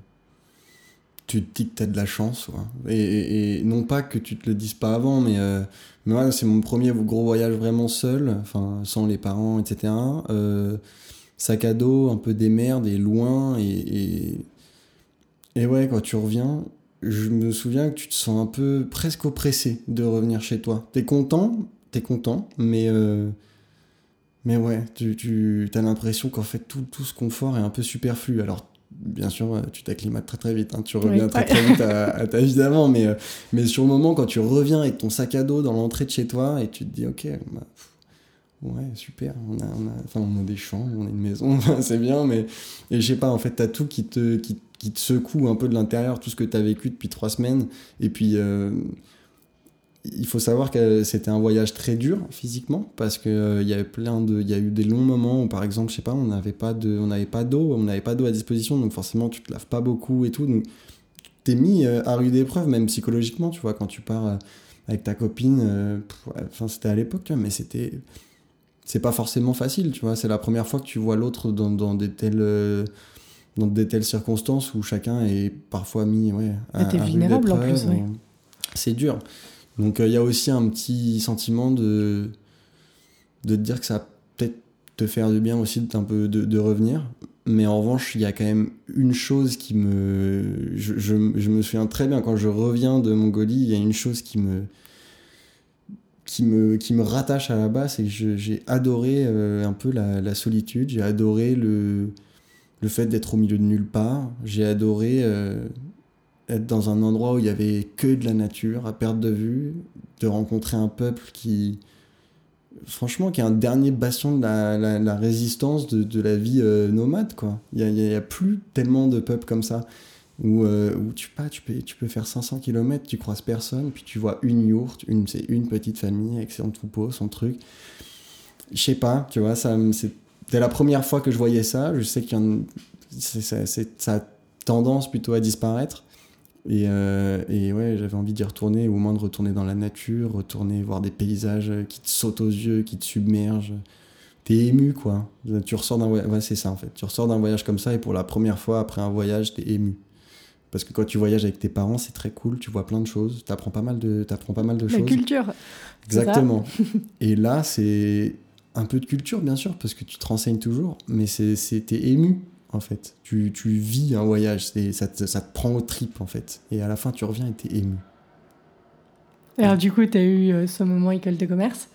tu te dis que t'as de la chance. Et, non pas que tu te le dises pas avant, mais, euh, mais c'est mon premier gros voyage vraiment seul, enfin, sans les parents, etc. Sac à dos, un peu des merdes et loin. Et, et, ouais, quand tu reviens, je me souviens que tu te sens un peu presque oppressé de revenir chez toi. T'es content, t'es content, mais. Euh, mais ouais, tu, tu as l'impression qu'en fait tout, tout ce confort est un peu superflu. Alors bien sûr, euh, tu t'acclimates très très vite, hein. tu reviens très très vite à, ta vie d'avant, mais, euh, mais sur le moment, quand tu reviens avec ton sac à dos dans l'entrée de chez toi et tu te dis, ok, bah, ouais, super, on a, on, a, on a des champs, on a une maison, c'est bien, mais et je sais pas, en fait, t'as tout qui te, qui, qui, te secoue un peu de l'intérieur, tout ce que t'as vécu depuis trois semaines, et puis. Euh, il faut savoir que c'était un voyage très dur physiquement parce que euh, il y avait plein de il y a eu des longs moments où par exemple je sais pas on n'avait pas de on n'avait pas d'eau on n'avait pas d'eau à disposition donc forcément tu te laves pas beaucoup et tout. Donc t'es mis euh, à rude épreuve même psychologiquement tu vois quand tu pars euh, avec ta copine enfin c'était à l'époque tu vois mais c'était c'est pas forcément facile tu vois. C'est la première fois que tu vois l'autre dans, dans des telles dans des telles circonstances où chacun est parfois mis ouais à, t'es vulnérable en plus c'est dur donc euh, il y a aussi un petit sentiment de, te dire que ça va peut-être te faire du bien aussi de, un peu de, revenir. Mais en revanche, il y a quand même une chose qui me... Je, me souviens très bien, quand je reviens de Mongolie, il y a une chose qui me, qui me, rattache à la bas c'est que j'ai adoré euh, un peu la, solitude, j'ai adoré le, le fait d'être au milieu de nulle part, j'ai adoré euh, être dans un endroit où il y avait que de la nature à perte de vue, de rencontrer un peuple qui, franchement, qui est un dernier bastion de la, résistance de, la vie euh, nomade, quoi. Il n'y a, plus tellement de peuples comme ça, où, euh, tu, pas, tu, peux, tu peux faire 500 km, tu croises personne, puis tu vois une yourte, une, c'est une petite famille avec son troupeau, son truc. Je sais pas, tu vois, ça, c'était la première fois que je voyais ça, je sais qu'il y en ça, ça a tendance plutôt à disparaître. Et, euh, et ouais, j'avais envie d'y retourner, ou au moins de retourner dans la nature, retourner voir des paysages qui te sautent aux yeux, qui te submergent. T'es ému, quoi. Tu ressors d'un voyage, ouais, c'est ça en fait. Tu ressors d'un voyage comme ça, et pour la première fois après un voyage, t'es ému. Parce que quand tu voyages avec tes parents, c'est très cool, tu vois plein de choses, t'apprends pas mal de, apprends pas mal de choses. La culture. Exactement. et là, c'est un peu de culture, bien sûr, parce que tu te renseignes toujours, mais c'est, t'es ému en fait. Tu, tu vis un voyage, ça te, ça te prend au trip, en fait. Et à la fin, tu reviens et t'es ému. alors, du coup, tu as eu euh, ce moment école de commerce.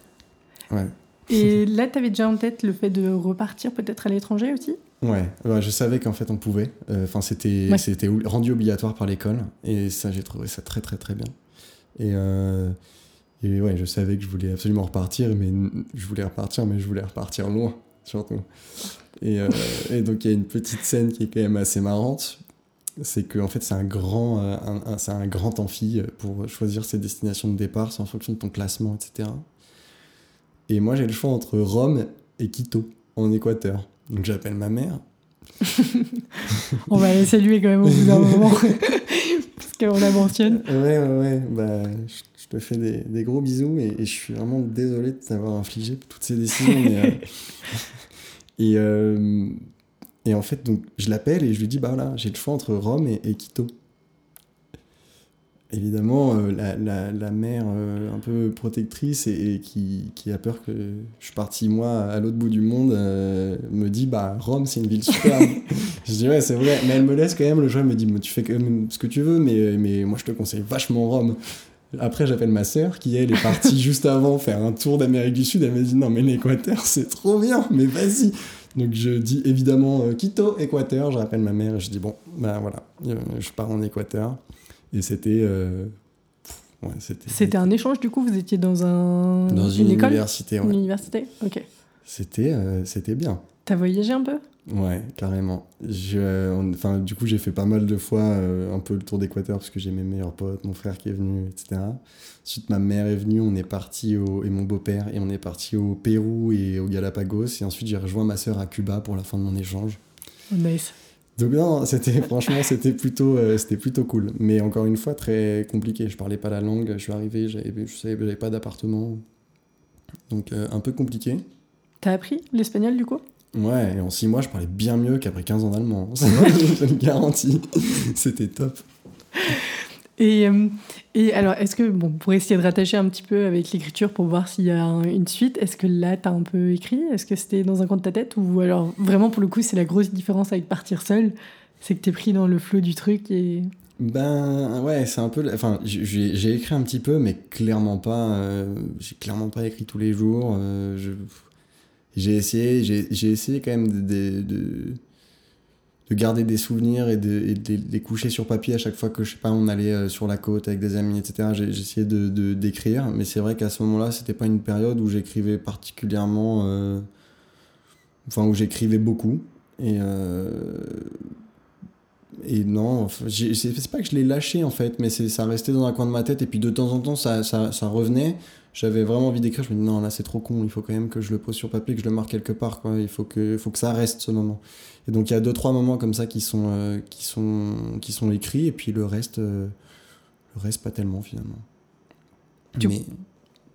Ouais. Et là, tu avais déjà en tête le fait de repartir peut-être à l'étranger aussi? Ouais, je savais qu'en fait on pouvait. Euh, enfin, c'était c'était rendu obligatoire par l'école. Et ça, j'ai trouvé ça très, très, très bien. Et, euh, et ouais, je savais que je voulais absolument repartir, mais je voulais repartir, mais je voulais repartir loin, surtout. Euh, et, donc il y a une petite scène qui est quand même assez marrante. C'est qu'en en fait c'est un grand, euh, un, c'est un grand amphi pour choisir ses destinations de départ, c'est en fonction de ton classement, etc. Et moi j'ai le choix entre Rome et Quito, en Équateur. Donc j'appelle ma mère. On va laisser lui quand même au bout d'un moment. Parce qu'on la mentionne. Ouais, ouais, ouais. Bah, je, te fais des, des gros bisous et, je suis vraiment désolé de t'avoir infligé toutes ces décisions. mais, euh, et, euh, et en fait, donc, je l'appelle et je lui dis, bah voilà, j'ai le choix entre Rome et, Quito. Évidemment, euh, la, la, la, mère euh, un peu protectrice et, qui, qui, a peur que je suis parti, moi, à l'autre bout du monde, me dit, bah Rome, c'est une ville superbe. je dis, ouais, c'est vrai, mais elle me laisse quand même le choix, elle me dit, tu fais quand même ce que tu veux, mais, mais moi, je te conseille vachement Rome. Après, j'appelle ma sœur qui, elle, est partie juste avant faire un tour d'Amérique du Sud. Elle m'a dit Non, mais l'Équateur, c'est trop bien, mais vas-y. Donc, je dis évidemment euh, Quito, Équateur. Je rappelle ma mère et je dis Bon, ben voilà, euh, je pars en Équateur. Et c'était. Euh, ouais, c'était un échange, du coup Vous étiez dans un. Dans une, université, ouais. Une université, ok. C'était c'était bien. T'as voyagé un peu? Ouais, carrément. Je, enfin, du coup, j'ai fait pas mal de fois euh, un peu le tour d'Équateur parce que j'ai mes meilleurs potes, mon frère qui est venu, etc. Ensuite, ma mère est venue, on est parti au, et mon beau-père, et on est parti au Pérou et au Galapagos. Et ensuite, j'ai rejoint ma sœur à Cuba pour la fin de mon échange. Oh, nice. Donc non, c'était franchement c'était plutôt euh, c'était plutôt cool, mais encore une fois très compliqué. Je parlais pas la langue, je suis arrivé, j'avais je savais j'avais pas d'appartement, donc euh, un peu compliqué. T'as appris l'espagnol du coup? Ouais, et en 6 mois, je parlais bien mieux qu'après 15 ans d'allemand. je le garantis. C'était top. Et, euh, et alors, est-ce que, bon, pour essayer de rattacher un petit peu avec l'écriture pour voir s'il y a un- une suite, est-ce que là, tu as un peu écrit? Est-ce que c'était dans un coin de ta tête? Ou alors, vraiment, pour le coup, c'est la grosse différence avec partir seul C'est que tu es pris dans le flot du truc et. Ben ouais, c'est un peu. Enfin, j'ai j'ai écrit un petit peu, mais clairement pas. euh, j'ai clairement pas écrit tous les jours. euh, je- j'ai essayé, j'ai essayé quand même de, de, de- de garder des souvenirs et de, de les- coucher sur papier à chaque fois que je sais pas, on allait euh, sur la côte avec des amis, etc. J'ai essayé de d'écrire, mais c'est vrai qu'à ce moment-là, c'était pas une période où j'écrivais particulièrement. euh, Enfin, où j'écrivais beaucoup. Et. euh, et non, c'est pas que je l'ai lâché en fait, mais ça restait dans un coin de ma tête et puis de temps en temps ça, ça revenait. J'avais vraiment envie d'écrire, je me dis non là c'est trop con, il faut quand même que je le pose sur papier, que je le marque quelque part, quoi. il faut que, faut que ça reste ce moment. Et donc il y a deux trois moments comme ça qui sont, euh, qui sont, qui sont écrits et puis le reste, euh, le reste pas tellement finalement. Tu- Mais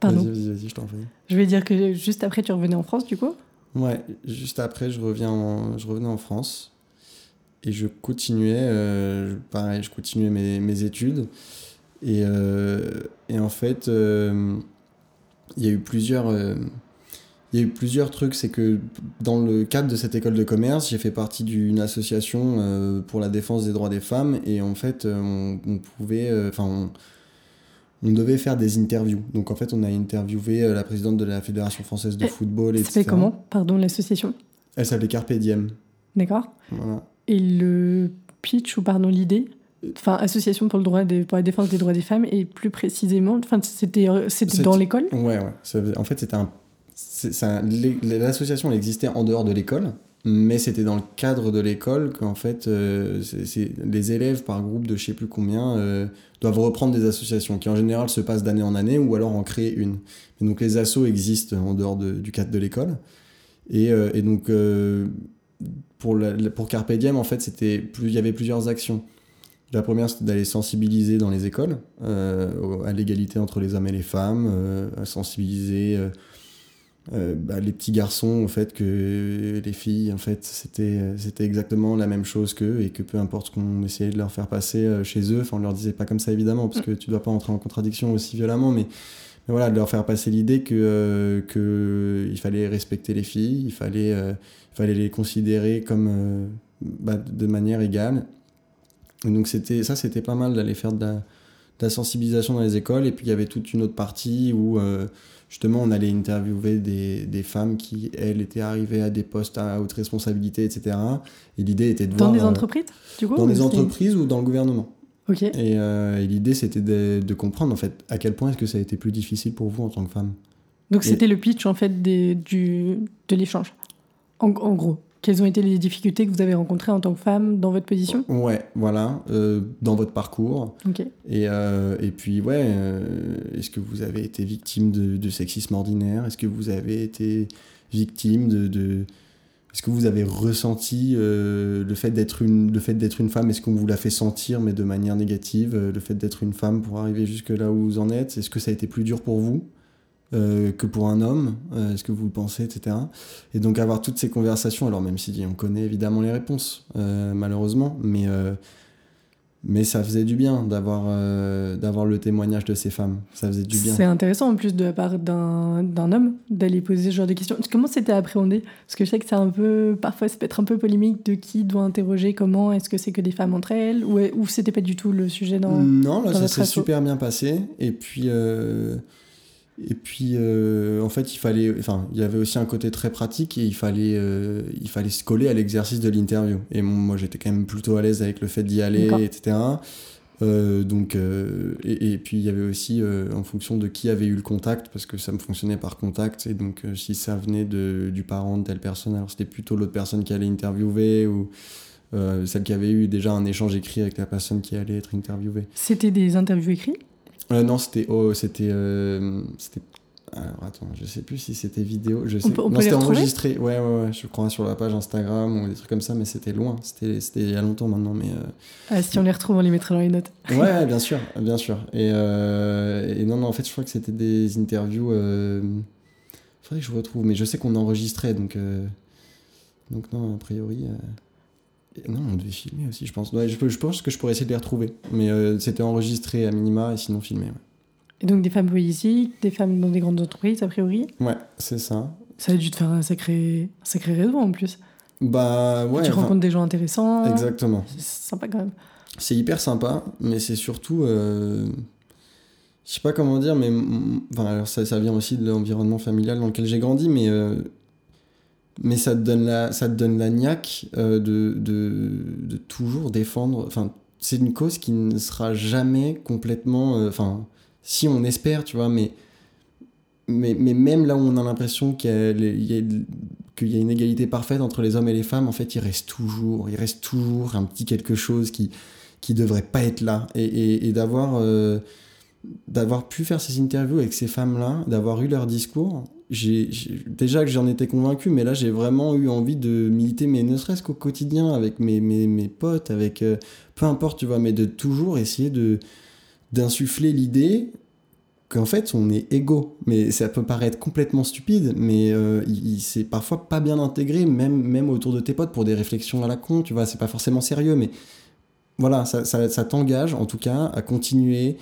Pardon. vas-y, vas-y, je t'en prie. Je vais dire que juste après, tu revenais en France, du coup? Ouais, juste après, je, reviens en- je revenais en France et je continuais, euh, pareil, je continuais mes, mes études. Et, et en fait, il y a eu plusieurs, euh, il y a eu plusieurs trucs. C'est que dans le cadre de cette école de commerce, j'ai fait partie d'une association euh, pour la défense des droits des femmes. Et en fait, euh, on, on pouvait, euh, enfin, on, on devait faire des interviews. Donc en fait, on a interviewé euh, la présidente de la Fédération française de Et football, Ça etc. s'appelle comment? Pardon, l'association? Elle s'appelait Carpe Diem. D'accord Voilà. Et le pitch, ou pardon, l'idée? Enfin, association pour, le droit des, pour la défense des droits des femmes, et plus précisément, enfin, c'était euh, c'était dans l'école? Ouais, ouais. En fait, c'était un. L'association existait en dehors de l'école, mais c'était dans le cadre de l'école qu'en fait, euh, les élèves par groupe de je sais plus combien euh, doivent reprendre des associations qui en général se passent d'année en année ou alors en créer une. Et donc les assos existent en dehors de- du cadre de l'école. Et, euh, et donc pour, la- la- pour Carpe Diem, en fait, c'était plus, il y avait plusieurs actions. La première, c'était d'aller sensibiliser dans les écoles euh, à l'égalité entre les hommes et les femmes, euh, à sensibiliser euh, bah, les petits garçons au fait que les filles, en fait, c'était exactement la même chose qu'eux et que peu importe ce qu'on essayait de leur faire passer chez eux, enfin, on leur disait pas comme ça évidemment, parce que tu dois pas entrer en contradiction aussi violemment, mais, voilà, de leur faire passer l'idée que, il fallait respecter les filles, il fallait, il fallait les considérer comme bah, de manière égale. Donc c'était ça, c'était pas mal d'aller faire de la, de la sensibilisation dans les écoles. Et puis il y avait toute une autre partie où euh, justement on allait interviewer des, des femmes qui, elles, étaient arrivées à des postes à haute responsabilité, etc. Et l'idée était de Dans voir... des euh, entreprises, du coup dans des entreprises ou dans le gouvernement. Ok. Et, euh, et l'idée c'était de, de comprendre en fait à quel point est-ce que ça a été plus difficile pour vous en tant que femme. Donc Et- c'était le pitch, en fait, des, du, de l'échange. En, en gros, quelles ont été les difficultés que vous avez rencontrées en tant que femme dans votre position? Ouais, voilà, euh, dans votre parcours. Ok. Et, euh, et puis, ouais, euh, est-ce que vous avez été victime de, de sexisme ordinaire? Est-ce que vous avez été victime de... de- est-ce que vous avez ressenti le fait d'être une, le fait d'être une femme? Est-ce qu'on vous l'a fait sentir, mais de manière négative Le fait d'être une femme pour arriver jusque là où vous en êtes? Est-ce que ça a été plus dur pour vous? Euh, que pour un homme Euh, Est-ce que vous le pensez, etc. Et donc avoir toutes ces conversations, alors même si on connaît évidemment les réponses, euh, malheureusement, mais, mais ça faisait du bien d'avoir d'avoir le témoignage de ces femmes. Ça faisait du bien. C'est intéressant en plus de la part d'un homme d'aller poser ce genre de questions. Comment c'était appréhendé? Parce que je sais que c'est un peu, parfois ça peut être un peu polémique de qui doit interroger, comment, est-ce que c'est que des femmes entre elles, ou, ou c'était pas du tout le sujet dans... Non, là, dans ça s'est super bien passé. Et puis, et puis euh, en fait, il fallait, enfin, il y avait aussi un côté très pratique et il fallait, euh, il fallait se coller à l'exercice de l'interview. Et moi, j'étais quand même plutôt à l'aise avec le fait d'y aller, etc. Euh, donc, et, et puis il y avait aussi en fonction de qui avait eu le contact, parce que ça me fonctionnait par contact. Et donc, si ça venait de, du parent de telle personne, alors c'était plutôt l'autre personne qui allait interviewer ou celle qui avait eu déjà un échange écrit avec la personne qui allait être interviewée. C'était des interviews écrites? Euh, non, c'était. Oh, c'était. euh, c'était. Alors attends, je sais plus si c'était vidéo. Je sais. peut- on non, c'était enregistré. Ouais, ouais, ouais. Je crois sur la page Instagram ou des trucs comme ça, mais c'était loin. C'était, c'était il y a longtemps maintenant, mais. euh, Ah, Si on les retrouve, on les mettra dans les notes. Ouais, bien sûr, bien sûr. Et, et non, non, en fait, je crois que c'était des interviews. Faudrait que je retrouve, mais je sais qu'on enregistrait, donc. Donc non, a priori. Non, on devait filmer aussi, je pense. Ouais, je, pense que je pourrais essayer de les retrouver. Mais euh, c'était enregistré à minima et sinon filmé. Ouais, Et donc des femmes politiques, des femmes dans des grandes entreprises, a priori? Ouais, c'est ça. Ça a dû te faire un sacré, un sacré réseau en plus. Bah ouais. tu enfin, rencontres des gens intéressants. Exactement. C'est sympa quand même. C'est hyper sympa, mais c'est surtout. euh, je sais pas comment dire, mais. Enfin, alors ça, ça vient aussi de l'environnement familial dans lequel j'ai grandi, mais. euh, mais ça te donne la, ça te donne la niaque euh, de, de, de toujours défendre. Enfin, c'est une cause qui ne sera jamais complètement. euh, Enfin, si on espère, tu vois, mais. Mais, mais même là où on a l'impression qu'il y il y a- une égalité parfaite entre les hommes et les femmes, en fait, il reste toujours, il reste toujours un petit quelque chose qui, qui devrait pas être là. Et, et, d'avoir euh, d'avoir pu faire ces interviews avec ces femmes-là, d'avoir eu leur discours, j'ai déjà que j'en étais convaincu, mais là j'ai vraiment eu envie de militer, mais ne serait-ce qu'au quotidien, avec mes, mes, potes, avec euh, peu importe, tu vois, mais de toujours essayer de d'insuffler l'idée qu'en fait on est égaux. Mais ça peut paraître complètement stupide, mais euh, il, c'est parfois pas bien intégré, même, même autour de tes potes, pour des réflexions à la con, tu vois, c'est pas forcément sérieux, mais voilà, ça, ça t'engage en tout cas à continuer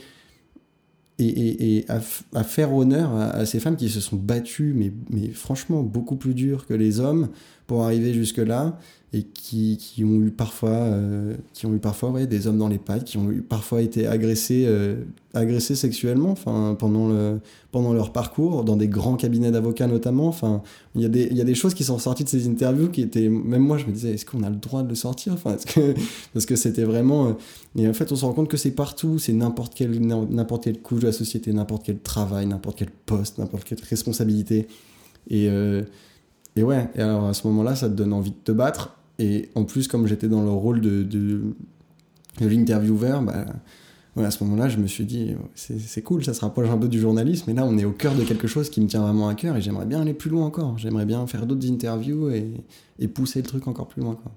et, à, faire honneur à, ces femmes qui se sont battues, mais, mais franchement beaucoup plus dur que les hommes pour arriver jusque-là et qui, ont eu parfois, euh, qui ont eu parfois ouais, des hommes dans les pattes, qui ont eu parfois été agressés, euh, agressés sexuellement pendant, le, pendant leur parcours, dans des grands cabinets d'avocats notamment. Il y, a des, y a des choses qui sont sorties de ces interviews qui étaient. Même moi, je me disais, est-ce qu'on a le droit de le sortir que, Parce que c'était vraiment. euh, Et en fait, on se rend compte que c'est partout, c'est n'importe quelle, n'importe couche de la société, n'importe quel travail, n'importe quel poste, n'importe quelle responsabilité. Et, et ouais, et alors à ce moment-là, ça te donne envie de te battre. Et en plus, comme j'étais dans le rôle de, de, de l'intervieweur, bah, ouais, à ce moment-là, je me suis dit, c'est cool, ça se rapproche un peu du journalisme, mais là, on est au cœur de quelque chose qui me tient vraiment à cœur et j'aimerais bien aller plus loin encore. J'aimerais bien faire d'autres interviews et, et pousser le truc encore plus loin. Quoi.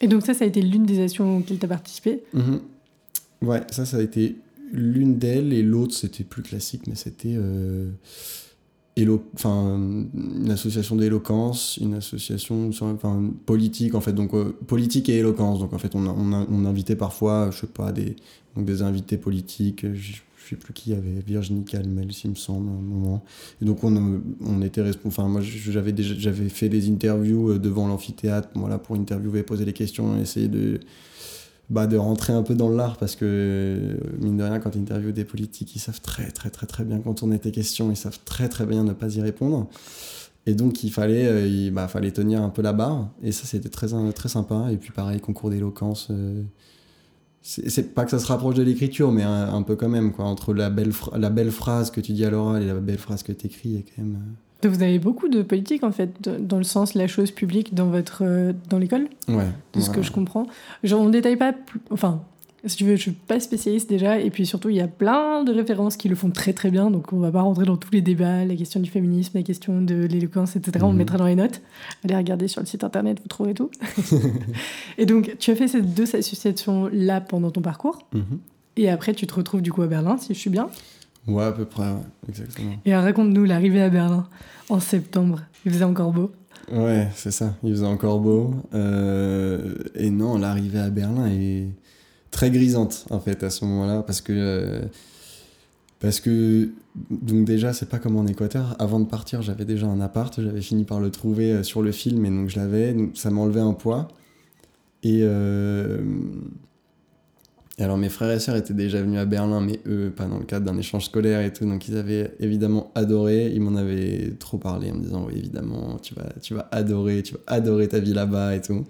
Et donc ça, ça a été l'une des actions auxquelles tu as participé? Mhm. Ouais, ça, ça a été l'une d'elles et l'autre, c'était plus classique, mais c'était euh, une association d'éloquence, une association politique, en fait, donc euh, politique et éloquence. Donc en fait, on, invitait parfois, je sais pas, des, des invités politiques, je, je sais plus qui, y avait Virginie Calmel, s'il me semble, à un moment. Et donc on, on était enfin moi j'avais j'avais fait des interviews euh, devant l'amphithéâtre, voilà, pour interviewer, poser des questions, essayer de bah, de rentrer un peu dans l'art parce que mine de rien quand tu interviews des politiques ils savent très très très très bien contourner tes questions ils savent très très bien ne pas y répondre. Et donc il fallait euh, il bah, fallait tenir un peu la barre. Et ça c'était très très sympa. Et puis pareil concours d'éloquence euh, c'est pas que ça se rapproche de l'écriture mais un, peu quand même quoi. Entre la belle la belle phrase que tu dis à l'oral et la belle phrase que tu écris il y a quand même euh, Donc, Vous avez beaucoup de politique en fait, dans le sens la chose publique dans votre euh, dans l'école, ouais de ce ouais, que je comprends. Genre, on détaille pas, plus- enfin, si tu veux, je suis pas spécialiste déjà, et puis surtout, il y a plein de références qui le font très très bien, donc on va pas rentrer dans tous les débats, la question du féminisme, la question de l'éloquence, etc. On le Mhm. mettra dans les notes. Allez regarder sur le site internet, vous trouverez tout. et donc, tu as fait ces deux associations là pendant ton parcours, Mhm. et après, tu te retrouves du coup à Berlin, si je suis bien. Ouais à peu près ouais, exactement Et raconte-nous l'arrivée à Berlin en septembre. Il faisait encore beau. Ouais, c'est ça. Il faisait encore beau. Euh, et non, l'arrivée à Berlin est très grisante, en fait, à ce moment-là, parce que. euh, parce que. Donc, déjà, c'est pas comme en Équateur. Avant de partir, j'avais déjà un appart. J'avais fini par le trouver euh, sur le film, et donc je l'avais. Donc, ça m'enlevait un poids. Et. euh, alors mes frères et sœurs étaient déjà venus à Berlin, mais eux, pas dans le cadre d'un échange scolaire et tout, donc ils avaient évidemment adoré, ils m'en avaient trop parlé en me disant oui évidemment, tu vas, tu vas adorer, tu vas adorer ta vie là-bas et tout.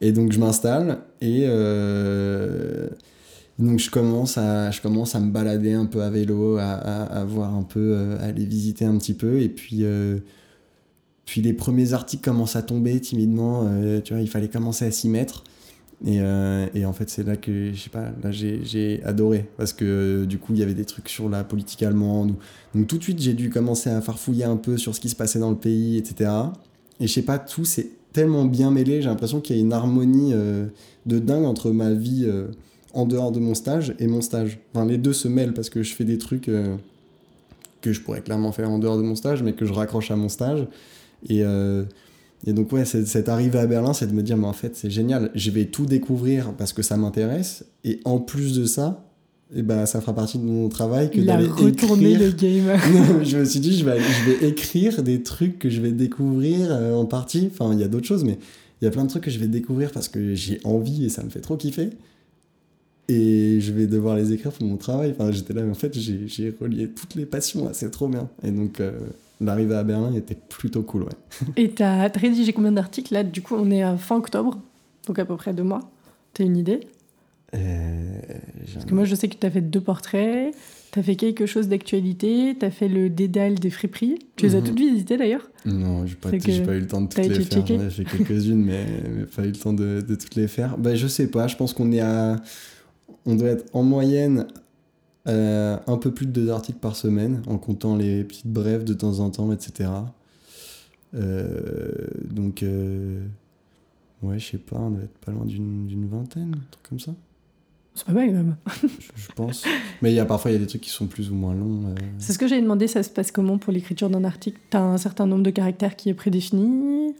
Et donc je m'installe et euh, donc je commence, à, je commence à me balader un peu à vélo, à, voir un peu, euh, à aller visiter un petit peu et puis... euh, puis les premiers articles commencent à tomber timidement, euh, tu vois, il fallait commencer à s'y mettre. Et, euh, et en fait, c'est là que, je sais pas, là j'ai adoré. Parce que euh, du coup, il y avait des trucs sur la politique allemande. Donc tout de suite, j'ai dû commencer à farfouiller un peu sur ce qui se passait dans le pays, etc. Et je sais pas, tout s'est tellement bien mêlé. J'ai l'impression qu'il y a une harmonie euh, de dingue entre ma vie en dehors de mon stage et mon stage. Enfin, les deux se mêlent parce que je fais des trucs que je pourrais clairement faire en dehors de mon stage, mais que je raccroche à mon stage. Et, Et donc, ouais, cette, arrivée à Berlin, c'est de me dire, mais en fait, c'est génial, je vais tout découvrir parce que ça m'intéresse. Et en plus de ça, et ben, ça fera partie de mon travail que d'aller retourné écrire. le game. Non, je me suis dit, je vais, je vais écrire des trucs que je vais découvrir euh, en partie. Enfin, il y a d'autres choses, mais il y a plein de trucs que je vais découvrir parce que j'ai envie et ça me fait trop kiffer. Et je vais devoir les écrire pour mon travail. Enfin, j'étais là, mais en fait, j'ai relié toutes les passions, c'est trop bien. Et donc, euh, l'arrivée à Berlin était plutôt cool, ouais. Et t'as as rédigé combien d'articles là? Du coup, on est à fin octobre, donc à peu près deux mois. T'as une idée? Euh, Parce que moi, je sais que t'as fait deux portraits, t'as fait quelque chose d'actualité, t'as fait le dédale des friperies. Tu les as Mhm. toutes visitées d'ailleurs? Non, j'ai pas, j'ai pas eu le temps de toutes les faire. checké J'en ai fait quelques-unes, mais, mais pas eu le temps de, de toutes les faire. Bah, je sais pas, je pense qu'on est à. On doit être en moyenne euh, un peu plus de deux articles par semaine, en comptant les petites brèves de temps en temps, etc. Euh, donc, euh, ouais, je sais pas, on doit être pas loin d'une d'une vingtaine, un truc comme ça, C'est pas mal quand même. je, je pense. mais il y a parfois, il y a des trucs qui sont plus ou moins longs. euh. C'est ce que j'ai demandé, ça se passe comment pour l'écriture d'un article? T'as un certain nombre de caractères qui est prédéfini?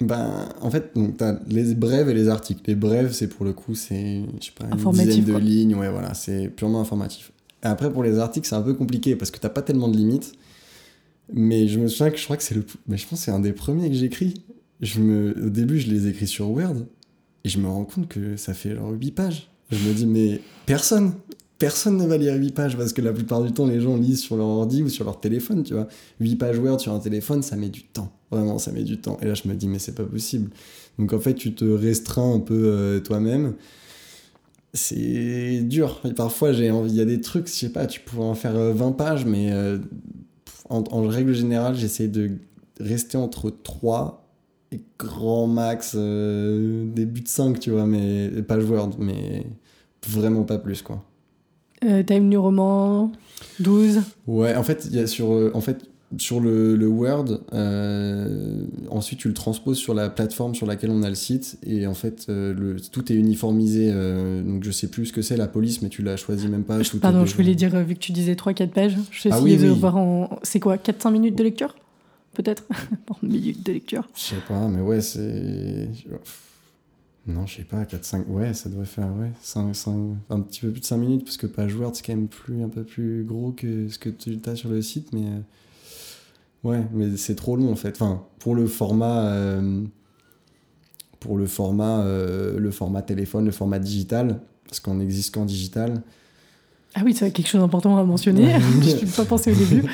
Ben, en fait, donc t'as les brèves et les articles. Les brèves, c'est pour le coup, c'est, je sais pas, une dizaine de quoi. lignes, ouais, voilà, c'est purement informatif. Et après, pour les articles, c'est un peu compliqué parce que t'as pas tellement de limites. Mais je me souviens que je crois que c'est le, mais je pense c'est un des premiers que j'écris. Je me, au début, je les écris sur Word et je me rends compte que ça fait genre 8 pages. Je me dis, mais personne, personne ne va lire 8 pages parce que la plupart du temps, les gens lisent sur leur ordi ou sur leur téléphone, tu vois. 8 pages Word sur un téléphone, ça met du temps. Vraiment, ça met du temps. Et là, je me dis, mais c'est pas possible. Donc, en fait, tu te restreins un peu euh, toi-même. C'est dur. Et parfois, j'ai envie, il y a des trucs, je sais pas, tu pourrais en faire euh, 20 pages, mais euh, en, règle générale, j'essaie de rester entre 3 et grand max, euh, début de 5, tu vois, mais pages Word, mais vraiment pas plus, quoi. Euh, Time New Roman 12 Ouais, en fait, y a sur, euh, en fait, sur le, le Word, euh, ensuite tu le transposes sur la plateforme sur laquelle on a le site, et en fait, euh, le, tout est uniformisé. donc je sais plus ce que c'est la police, mais tu l'as choisi même pas. est Pardon, je voulais dire, vu que tu disais 3-4 pages, je vais Ah oui, de oui. voir en. C'est quoi 4-5 minutes de lecture? Peut-être En minutes de lecture. Je sais pas, mais ouais, c'est. Non, je sais pas, 4-5. Ouais, ça devrait faire ouais, 5, 5, un petit peu plus de 5 minutes, parce que page Word, c'est quand même plus, un peu plus gros que ce que tu as sur le site, mais. euh, Ouais, mais c'est trop long en fait. Enfin, pour le format. euh, Pour le format, euh, le format téléphone, le format digital, parce qu'on n'existe qu'en digital. Ah oui, c'est quelque chose d'important à mentionner. je ne pas pensé au début.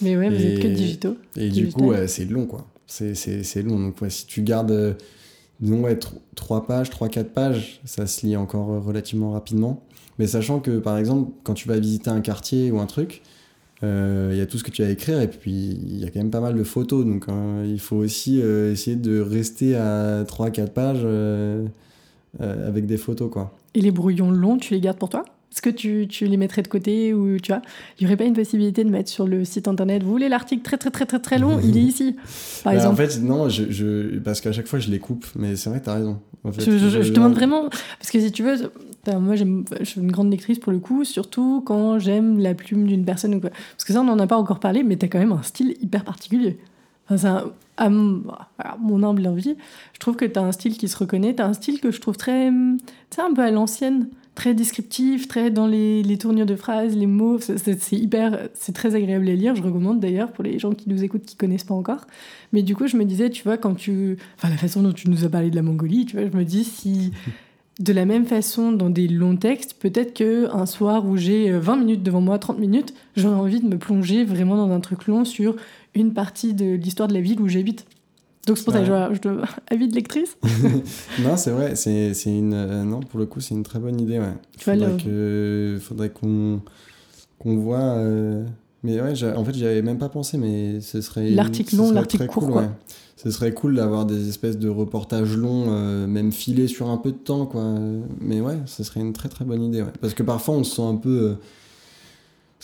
Mais ouais, vous êtes que digitaux. Et du coup, c'est long, quoi. C'est, long. Donc, ouais, si tu gardes, disons, ouais, 3 pages, 3-4 pages, ça se lit encore euh, relativement rapidement. Mais sachant que, par exemple, quand tu vas visiter un quartier ou un truc, euh, il y a tout ce que tu vas écrire et puis il y a quand même pas mal de photos. Donc, euh, il faut aussi euh, essayer de rester à 3-4 pages avec des photos, quoi. Et les brouillons longs, tu les gardes pour toi? Est-ce que tu, tu les mettrais de côté ou tu vois Il n'y aurait pas une possibilité de mettre sur le site internet Vous voulez l'article très très très très très long Il est ici. Par Bah, exemple. En fait, non, je, je, parce qu'à chaque fois, je les coupe. Mais c'est vrai, t'as raison. En fait, je, je- je je- demande vraiment parce que si tu veux, moi j'aime, je suis une grande lectrice pour le coup, surtout quand j'aime la plume d'une personne ou quoi. Parce que ça, on n'en a pas encore parlé, mais t'as quand même un style hyper particulier. Enfin, un- à mon, à mon humble envie, je trouve que t'as un style qui se reconnaît. T'as un style que je trouve très, tu sais, un peu à l'ancienne, très descriptif, très dans les, les tournures de phrases, les mots. C'est, hyper, c'est très agréable à lire. Je recommande d'ailleurs pour les gens qui nous écoutent qui connaissent pas encore. Mais du coup, je me disais, tu vois, quand tu, enfin, la façon dont tu nous as parlé de la Mongolie, tu vois, je me dis si de la même façon, dans des longs textes, peut-être que un soir où j'ai euh, 20 minutes devant moi, 30 minutes, j'aurais envie de me plonger vraiment dans un truc long sur une partie de l'histoire de la ville où j'habite. Donc c'est pour ça que je, je te avis de lectrice. non, c'est vrai, c'est une. euh, non, pour le coup, c'est une très bonne idée, ouais. Tu faudrait le- que, faudrait qu'on qu'on voit. euh, Mais ouais, en fait, j'y avais même pas pensé, mais ce serait. L'article long, l'article court, cool, quoi. ouais. Ce serait cool d'avoir des espèces de reportages longs, euh, même filés sur un peu de temps, quoi. Mais ouais, ce serait une très très bonne idée, ouais. Parce que parfois, on se sent un peu.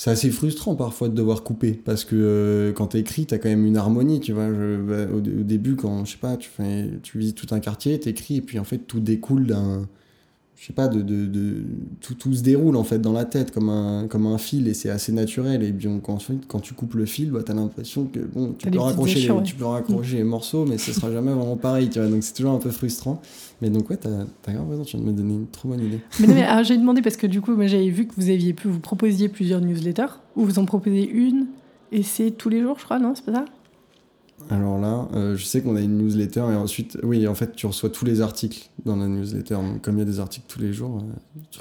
C'est assez frustrant parfois de devoir couper parce que euh, quand t'écris, t'as quand même une harmonie, tu vois. Je- bah, au, au début, quand je sais pas, tu fais, tu visites tout un quartier, t'écris et puis en fait tout découle d'un, je sais pas, de, de, de- tout, tout se déroule en fait dans la tête comme un, comme un fil et c'est assez naturel. Et bien quand, quand tu coupes le fil, bah, tu as l'impression que bon, tu peux, raccrocher les, ouais. tu peux raccrocher les morceaux, mais ce sera jamais vraiment pareil. Tu vois, donc c'est toujours un peu frustrant. Mais donc, ouais, t'as as grave raison, tu viens de me donner une trop bonne idée. Mais mais j'ai demandé parce que du coup, moi j'avais vu que vous aviez pu, vous proposiez plusieurs newsletters, ou vous en proposez une, et c'est tous les jours, je crois, non C'est pas ça? Alors là, euh, je sais qu'on a une newsletter et ensuite, oui, en fait, tu reçois tous les articles dans la newsletter. Donc, comme il y a des articles tous les jours.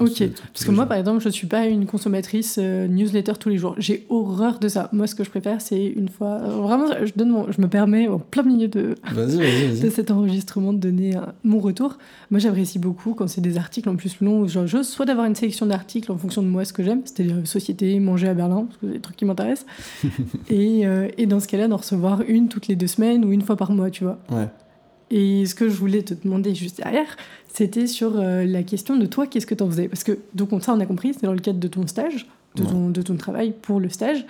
euh, Ok, tous Parce que moi, par exemple, je suis pas une consommatrice euh, newsletter tous les jours. J'ai horreur de ça. Moi, ce que je préfère, c'est une fois. euh, vraiment, je, donne mon- je me permets, en plein milieu de, de cet enregistrement, de donner mon retour. Moi, j'apprécie beaucoup quand c'est des articles en plus longs. Genre, j'ose soit d'avoir une sélection d'articles en fonction de moi, ce que j'aime, c'est-à-dire société, manger à Berlin, parce que c'est des trucs qui m'intéressent. et, et dans ce cas-là, d'en recevoir une toutes les deux semaines ou une fois par mois, tu vois. Ouais. Et ce que je voulais te demander juste derrière, c'était sur euh, la question de toi, qu'est-ce que tu en faisais? Parce que, donc, ça, on a compris, c'est dans le cadre de ton stage, de, Ouais. ton, de ton travail pour le stage,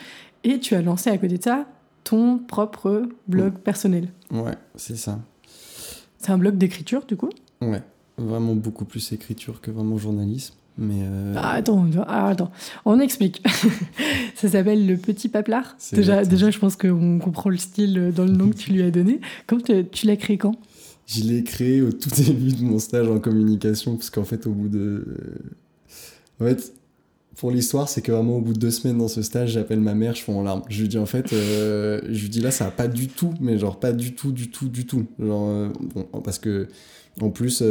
et tu as lancé à côté de ça ton propre blog personnel. Ouais, c'est ça. C'est un blog d'écriture, du coup? Ouais. Vraiment beaucoup plus écriture que vraiment journalisme. Mais. euh, ah, attends, ah, attends, on explique. ça s'appelle Le Petit Paplard. Déjà, déjà, je pense qu'on comprend le style euh, dans le nom que tu lui as donné. Quand tu, tu l'as créé quand? Je l'ai créé au tout début de mon stage en communication, parce qu'en fait, au bout de. En fait, pour l'histoire, c'est que vraiment, au bout de deux semaines dans ce stage, j'appelle ma mère, je fonds en larmes. Je lui dis, en fait, euh, je lui dis là, ça va pas du tout, mais genre, pas du tout, du tout, du tout. Genre, euh, bon, parce que, en plus.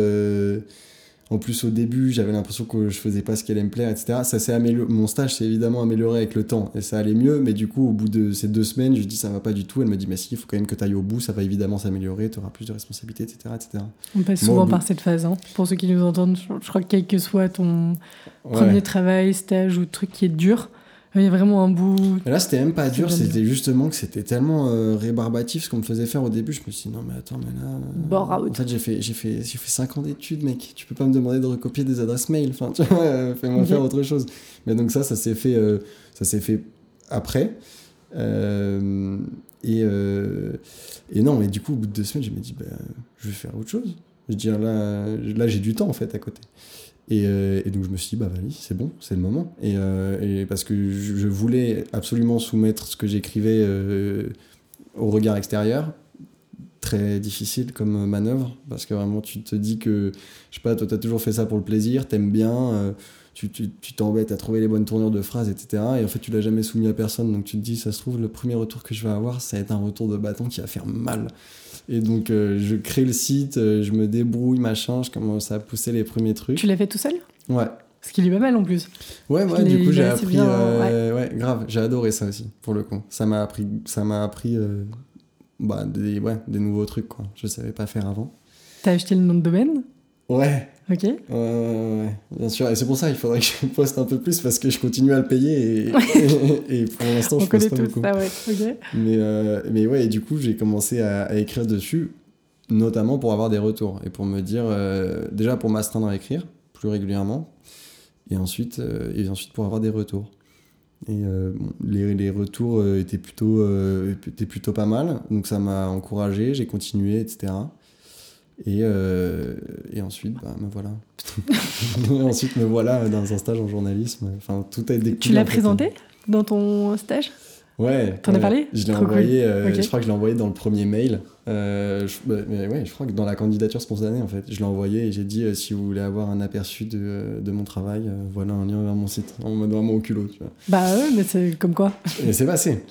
En plus, au début, j'avais l'impression que je faisais pas ce qu'elle allait me plaire, etc. Ça s'est amélioré. Mon stage s'est évidemment amélioré avec le temps et ça allait mieux. Mais du coup, au bout de ces deux semaines, je dis ça va pas du tout. Elle me dit mais si, il faut quand même que tu ailles au bout. Ça va évidemment s'améliorer. Tu auras plus de responsabilités, etc., etc. On passe souvent bout- par cette phase. hein. Pour ceux qui nous entendent, je, je crois que quel que soit ton Ouais. premier travail, stage ou truc qui est dur, il y a vraiment un bout. Mais là, c'était même pas dur. C'était justement que c'était tellement euh, rébarbatif ce qu'on me faisait faire au début. Je me suis dit non mais attends mais là. euh, Bore out. En fait, j'ai fait j'ai fait j'ai fait 5 ans d'études, mec. Tu peux pas me demander de recopier des adresses mail. Enfin, tu vois, euh, fais-moi Ok. faire autre chose. Mais donc ça, ça s'est fait euh, ça s'est fait après. Euh, et, euh, et non, mais du coup, au bout de deux semaines, je me dis, bah, je vais faire autre chose. Je veux dire, là, là j'ai du temps en fait à côté. Et, euh, et donc je me suis dit, bah vas-y, c'est bon, c'est le moment. Et, euh, parce que je, voulais absolument soumettre ce que j'écrivais euh, au regard extérieur. Très difficile comme manœuvre, parce que vraiment tu te dis que, je sais pas, toi t'as toujours fait ça pour le plaisir, t'aimes bien, tu tu- tu t'embêtes à trouver les bonnes tournures de phrases, etc. Et en fait tu l'as jamais soumis à personne, donc tu te dis, ça se trouve, le premier retour que je vais avoir, ça va être un retour de bâton qui va faire mal. Et donc euh, je crée le site, euh, je me débrouille, machin, je commence à pousser les premiers trucs. Tu l'as fait tout seul? Ouais. Ce qui est pas mal en plus. Ouais, ouais, du coup, j'ai appris. bien, euh, ouais. grave, j'ai adoré ça aussi, pour le coup. Ça m'a appris, ça m'a appris euh, bah, des, ouais, des nouveaux trucs, quoi. Je savais pas faire avant. T'as acheté le nom de domaine? Ouais, Ok. ouais, bien sûr. Et c'est pour ça qu'il faudrait que je poste un peu plus parce que je continue à le payer et, et, pour l'instant, je poste pas beaucoup. ça, ouais. Ok. Mais, euh, mais ouais, et du coup, j'ai commencé à, à écrire dessus, notamment pour avoir des retours et pour me dire, euh, déjà pour m'astreindre à écrire plus régulièrement, et ensuite, euh, et ensuite pour avoir des retours. Et euh, bon, les, les retours euh, étaient, plutôt, euh, étaient plutôt pas mal, donc ça m'a encouragé, j'ai continué, etc. Et, euh, et ensuite, bah, me voilà. Ensuite, me voilà dans un stage en journalisme. Enfin, tout a été Tu l'as présenté dans ton stage? Ouais. T'en as ouais. parlé? Je l'ai envoyé, euh, je crois que je l'ai envoyé dans le premier mail. Euh, je, bah, mais ouais, je crois que dans la candidature spontanée, en fait. Je l'ai envoyé et j'ai dit euh, si vous voulez avoir un aperçu de, de mon travail, voilà un lien vers mon site. En mode vraiment au culot, tu vois. Bah ouais, mais c'est comme quoi. Et c'est passé.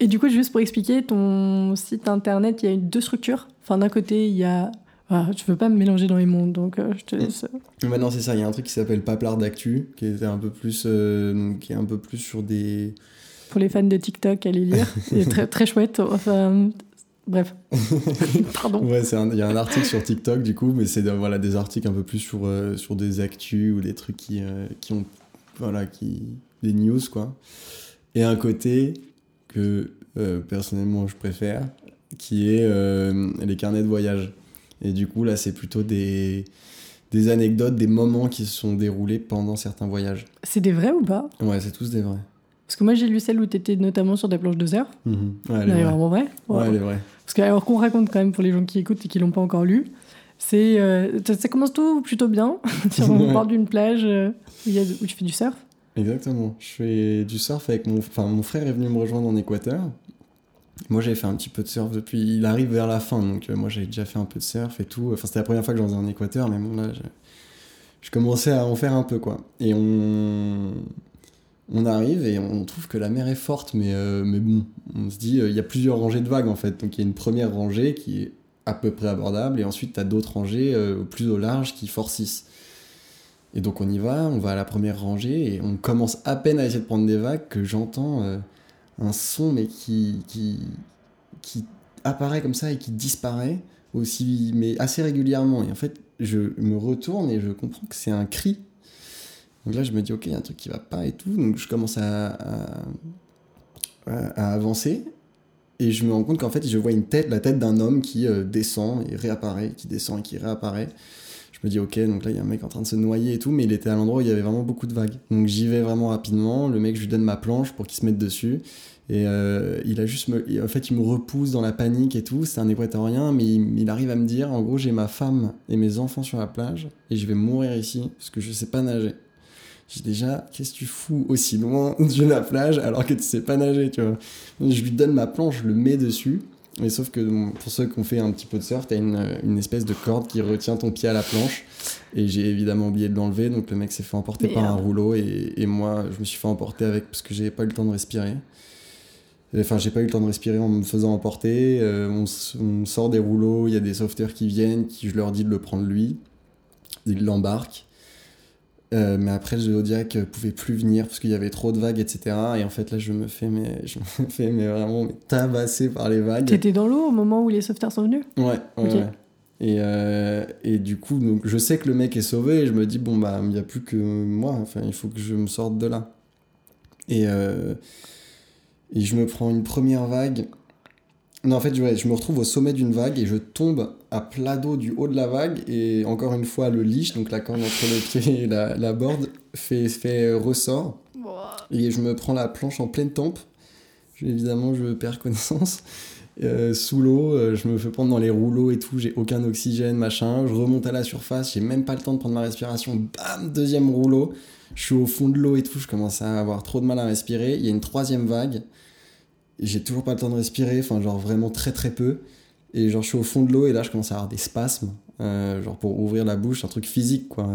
Et du coup, juste pour expliquer, ton site internet, il y a deux structures. Enfin, d'un côté, il y a. Ah, je veux pas me mélanger dans les mondes, donc euh, je te laisse. Maintenant, c'est ça. Il y a un truc qui s'appelle Paplard d'Actu, qui était un peu plus, euh, qui est un peu plus sur des. Pour les fans de TikTok, allez lire. C'est très, très chouette. Enfin, bref. Pardon. Ouais, il y a un article sur TikTok du coup, mais c'est voilà des articles un peu plus sur euh, sur des actus ou des trucs qui qui ont voilà qui des news quoi. Et un côté que personnellement je préfère, qui est les carnets de voyage. Et du coup là, c'est plutôt des des anecdotes, des moments qui se sont déroulés pendant certains voyages. C'est des vrais ou pas? Ouais, c'est tous des vrais. Parce que moi, j'ai lu celle où tu étais notamment sur des planches de surf. Mhm. Ouais, elle Elle est vraiment vraie. Ouais, elle est vraie. Parce que, alors qu'on raconte quand même pour les gens qui écoutent et qui l'ont pas encore lu, C'est, euh, ça, ça commence tout plutôt bien sur le Ouais. bord d'une plage euh, où, il y a, où tu fais du surf. Exactement. Je fais du surf avec mon... Enfin, mon frère est venu me rejoindre en Équateur. Moi, j'avais fait un petit peu de surf depuis... Il arrive vers la fin, donc euh, moi, j'avais déjà fait un peu de surf et tout. Enfin, c'était la première fois que j'en faisais en Équateur, mais bon, là, je... commençais à en faire un peu, quoi. Et on... On arrive et on trouve que la mer est forte, mais, euh, mais bon, on se dit, euh, il y a plusieurs rangées de vagues, en fait. Donc, il y a une première rangée qui est à peu près abordable, et ensuite, tu as d'autres rangées plus au large qui forcissent. Et donc on y va, on va à la première rangée et on commence à peine à essayer de prendre des vagues que j'entends un son mais qui, qui, qui apparaît comme ça et qui disparaît aussi, mais assez régulièrement. Et en fait, je me retourne et je comprends que c'est un cri. Donc là, je me dis, ok, il y a un truc qui va pas et tout. Donc je commence à, à, avancer. Et je me rends compte qu'en fait, je vois une tête, la tête d'un homme qui euh, descend et réapparaît, qui descend et qui réapparaît. Je me dis, ok, donc là, il y a un mec en train de se noyer et tout, mais il était à l'endroit où il y avait vraiment beaucoup de vagues. Donc j'y vais vraiment rapidement. Le mec, je lui donne ma planche pour qu'il se mette dessus. Et euh, il a juste me... En fait, il me repousse dans la panique et tout. C'est un équatorien, mais il, arrive à me dire, en gros, j'ai ma femme et mes enfants sur la plage et je vais mourir ici parce que je sais pas nager. J'ai déjà, qu'est-ce que tu fous aussi loin de la plage alors que tu sais pas nager, tu vois? Je lui donne ma planche, je le mets dessus. Mais sauf que bon, pour ceux qui ont fait un petit peu de surf, t'as une, une espèce de corde qui retient ton pied à la planche. Et j'ai évidemment oublié de l'enlever, donc le mec s'est fait emporter par un rouleau et, et moi je me suis fait emporter avec parce que j'avais pas eu le temps de respirer. Enfin, j'ai pas eu le temps de respirer en me faisant emporter. Euh, on sort des rouleaux, il y a des sauveteurs qui viennent, qui je leur dis de le prendre lui. Ils l'embarquent. Euh, mais après, le Zodiac euh, pouvait plus venir parce qu'il y avait trop de vagues, etc. Et en fait, là, je me fais, mais, je me fais mais vraiment mais tabasser par les vagues. T'étais dans l'eau au moment où les sauveteurs sont venus? Ouais, ouais. Et, euh, et du coup, donc, je sais que le mec est sauvé et je me dis, bon, bah, il n'y a plus que moi, enfin, il faut que je me sorte de là. Et, euh, et je me prends une première vague. Non, en fait, ouais, je me retrouve au sommet d'une vague et je tombe à plat d'eau du haut de la vague. Et encore une fois, le leash, donc la corde entre le pied et la, la board, fait, fait ressort. Et je me prends la planche en pleine tempe. Je- évidemment, je perds connaissance. Euh, sous l'eau, euh, je me fais prendre dans les rouleaux et tout, j'ai aucun oxygène, machin. Je remonte à la surface, j'ai même pas le temps de prendre ma respiration. Bam, deuxième rouleau. Je suis au fond de l'eau et tout, je commence à avoir trop de mal à respirer. Il y a une troisième vague. J'ai toujours pas le temps de respirer, enfin, genre vraiment très très peu. Et genre, je suis au fond de l'eau et là, je commence à avoir des spasmes, euh, genre pour ouvrir la bouche, un truc physique, quoi.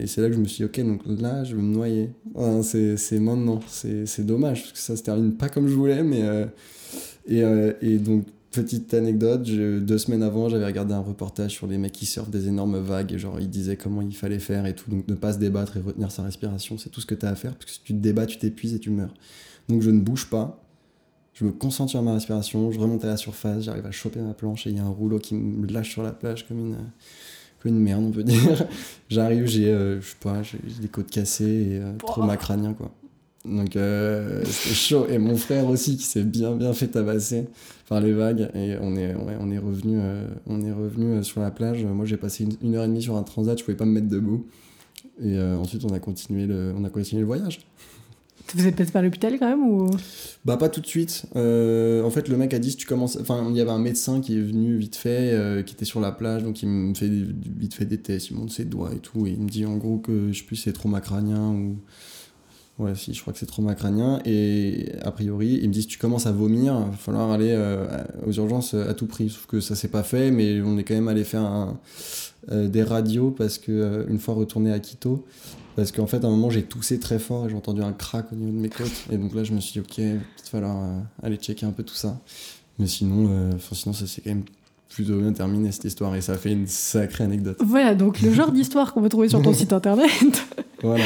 Et c'est là que je me suis dit, ok, donc là, je vais me noyer. Ouais, c'est maintenant, c'est dommage, parce que ça se termine pas comme je voulais, mais. euh, et, euh, et donc, petite anecdote, deux semaines avant, j'avais regardé un reportage sur les mecs qui surfent des énormes vagues, et genre, ils disaient comment il fallait faire et tout. Donc, ne pas se débattre et retenir sa respiration, c'est tout ce que tu as à faire, parce que si tu te débats, tu t'épuises et tu meurs. Donc, je ne bouge pas. Je me concentre sur ma respiration, je remonte à la surface, j'arrive à choper ma planche et il y a un rouleau qui me lâche sur la plage comme une, comme une merde, on peut dire. j'arrive, j'ai, euh, je sais pas, j'ai des côtes cassées et euh, trauma crânien, quoi. Donc euh, c'était chaud. Et mon frère aussi qui s'est bien bien fait tabasser par les vagues. Et on est, ouais, on est revenu, euh, on est revenu euh, sur la plage. Moi j'ai passé une, une heure et demie sur un transat, je pouvais pas me mettre debout. Et ensuite on a continué le, on a continué le voyage. Vous êtes passé par l'hôpital quand même ou? Bah pas tout de suite. Euh, en fait le mec a dit tu commences, enfin il y avait un médecin qui est venu vite fait, euh, qui était sur la plage, donc il me fait vite fait des tests, il me montre ses doigts et tout, et il me dit en gros que je sais plus c'est trauma crânien ou Ouais, si, je crois que c'est trauma crânien. Et a priori, il me dit tu commences à vomir, il va falloir aller euh, aux urgences à tout prix. Sauf que ça s'est pas fait, mais on est quand même allé faire des radios parce que une fois retourné à Quito, parce qu'en fait, à un moment, j'ai toussé très fort et j'ai entendu un crack au niveau de mes côtes. Et donc là, je me suis dit, ok, il va falloir euh, aller checker un peu tout ça. Mais sinon, euh, sinon ça s'est quand même plutôt bien terminé cette histoire et ça a fait une sacrée anecdote. Voilà, donc le genre d'histoire qu'on peut trouver sur ton site internet. Voilà.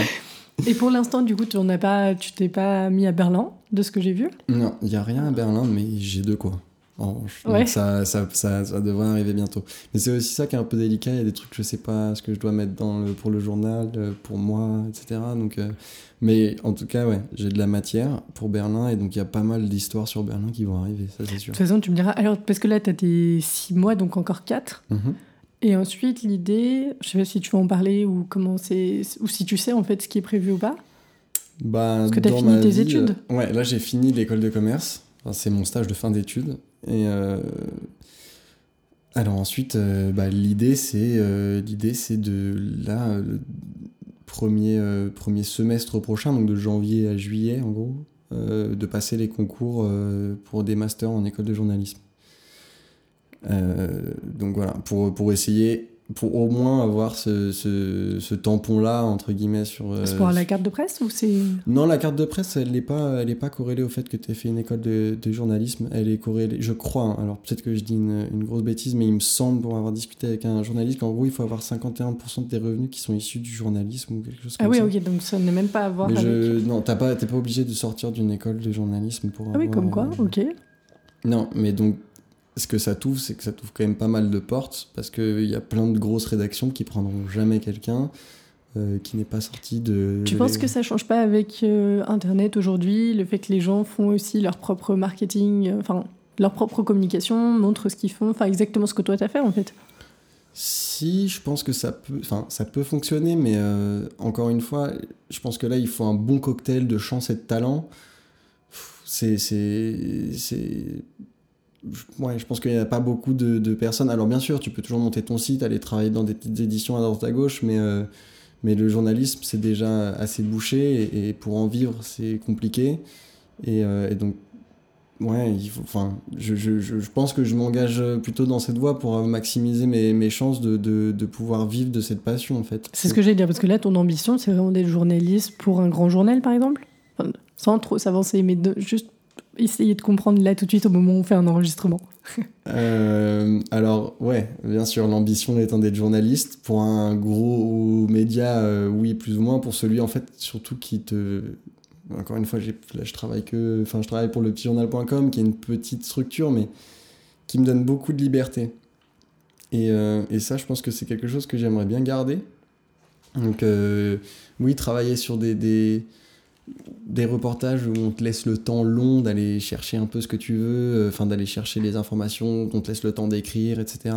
Et pour l'instant, du coup, tu n'as pas, tu t'es pas mis à Berlin, de ce que j'ai vu? Non, il n'y a rien à Berlin, mais j'ai de quoi. Donc Ouais. ça, ça, ça, ça devrait arriver bientôt. Mais c'est aussi ça qui est un peu délicat. Il y a des trucs, je sais pas ce que je dois mettre dans le, pour le journal, euh, pour moi, etc. Donc, euh, mais en tout cas, ouais, j'ai de la matière pour Berlin et donc il y a pas mal d'histoires sur Berlin qui vont arriver, ça c'est sûr. De toute façon, tu me diras. Alors, parce que là, tu as tes six mois, donc encore quatre. Mhm. Et ensuite, l'idée, je sais pas si tu veux en parler ou comment c'est, ou si tu sais en fait ce qui est prévu ou pas. Bah, Parce que t'as dans fini tes vie, études. euh, Ouais, là j'ai fini l'école de commerce. Enfin, c'est mon stage de fin d'études. Et euh, Alors ensuite, euh, bah, l'idée c'est euh, l'idée c'est de là le premier premier semestre prochain, donc de janvier à juillet en gros, de passer les concours pour des masters en école de journalisme. donc voilà, pour, pour essayer pour au moins avoir ce, ce, ce tampon-là, entre guillemets, sur... Euh, c'est pour la carte de presse ou c'est... Non, la carte de presse, elle n'est pas, elle est pas corrélée au fait que tu aies fait une école de, de, journalisme. Elle est corrélée, je crois, hein. alors peut-être que je dis une, une, grosse bêtise, mais il me semble, pour avoir discuté avec un journaliste, qu'en gros, il faut avoir 51% de tes revenus qui sont issus du journalisme ou quelque chose ah comme ça. Ah oui, ok, donc ça n'est même pas à voir mais avec... Je... Non, t'as pas, t'es pas obligé de sortir d'une école de journalisme pour Ah oui, comme quoi, euh, ok. Non, mais donc ce que ça t'ouvre, c'est que ça t'ouvre quand même pas mal de portes, parce qu'il y a plein de grosses rédactions qui prendront jamais quelqu'un euh, qui n'est pas sorti de... Tu penses que ça change pas avec euh, Internet aujourd'hui, le fait que les gens font aussi leur propre marketing, euh, enfin leur propre communication, montrent ce qu'ils font, enfin exactement ce que toi t'as fait en fait? Si, je pense que ça peut, enfin, ça peut fonctionner, mais encore une fois, je pense que là, il faut un bon cocktail de chance et de talent. C'est, c'est, c'est ouais, je pense qu'il n'y a pas beaucoup de, personnes. Alors bien sûr, tu peux toujours monter ton site, aller travailler dans des éditions à droite à gauche, mais, euh, mais le journalisme, c'est déjà assez bouché, et, pour en vivre, c'est compliqué. Et, euh, donc, ouais, enfin, je, je, je, pense que je m'engage plutôt dans cette voie pour maximiser mes, mes chances de, de, de, pouvoir vivre de cette passion, en fait. C'est ce que j'allais dire, parce que là, ton ambition, c'est vraiment d'être journaliste pour un grand journal, par exemple? Sans trop s'avancer, mais de, juste essayer de comprendre là tout de suite au moment où on fait un enregistrement euh, Alors, ouais, bien sûr, l'ambition étant d'être journaliste. Pour un gros média, euh, oui, plus ou moins. Pour celui, en fait, surtout qui te. Encore une fois, là, je travaille que. Enfin, je travaille pour le petitjournal.com, qui est une petite structure, mais qui me donne beaucoup de liberté. Et, euh, et ça, je pense que c'est quelque chose que j'aimerais bien garder. Donc, oui, travailler sur des, des des reportages où on te laisse le temps long d'aller chercher un peu ce que tu veux, euh, enfin d'aller chercher les informations, on te laisse le temps d'écrire, etc.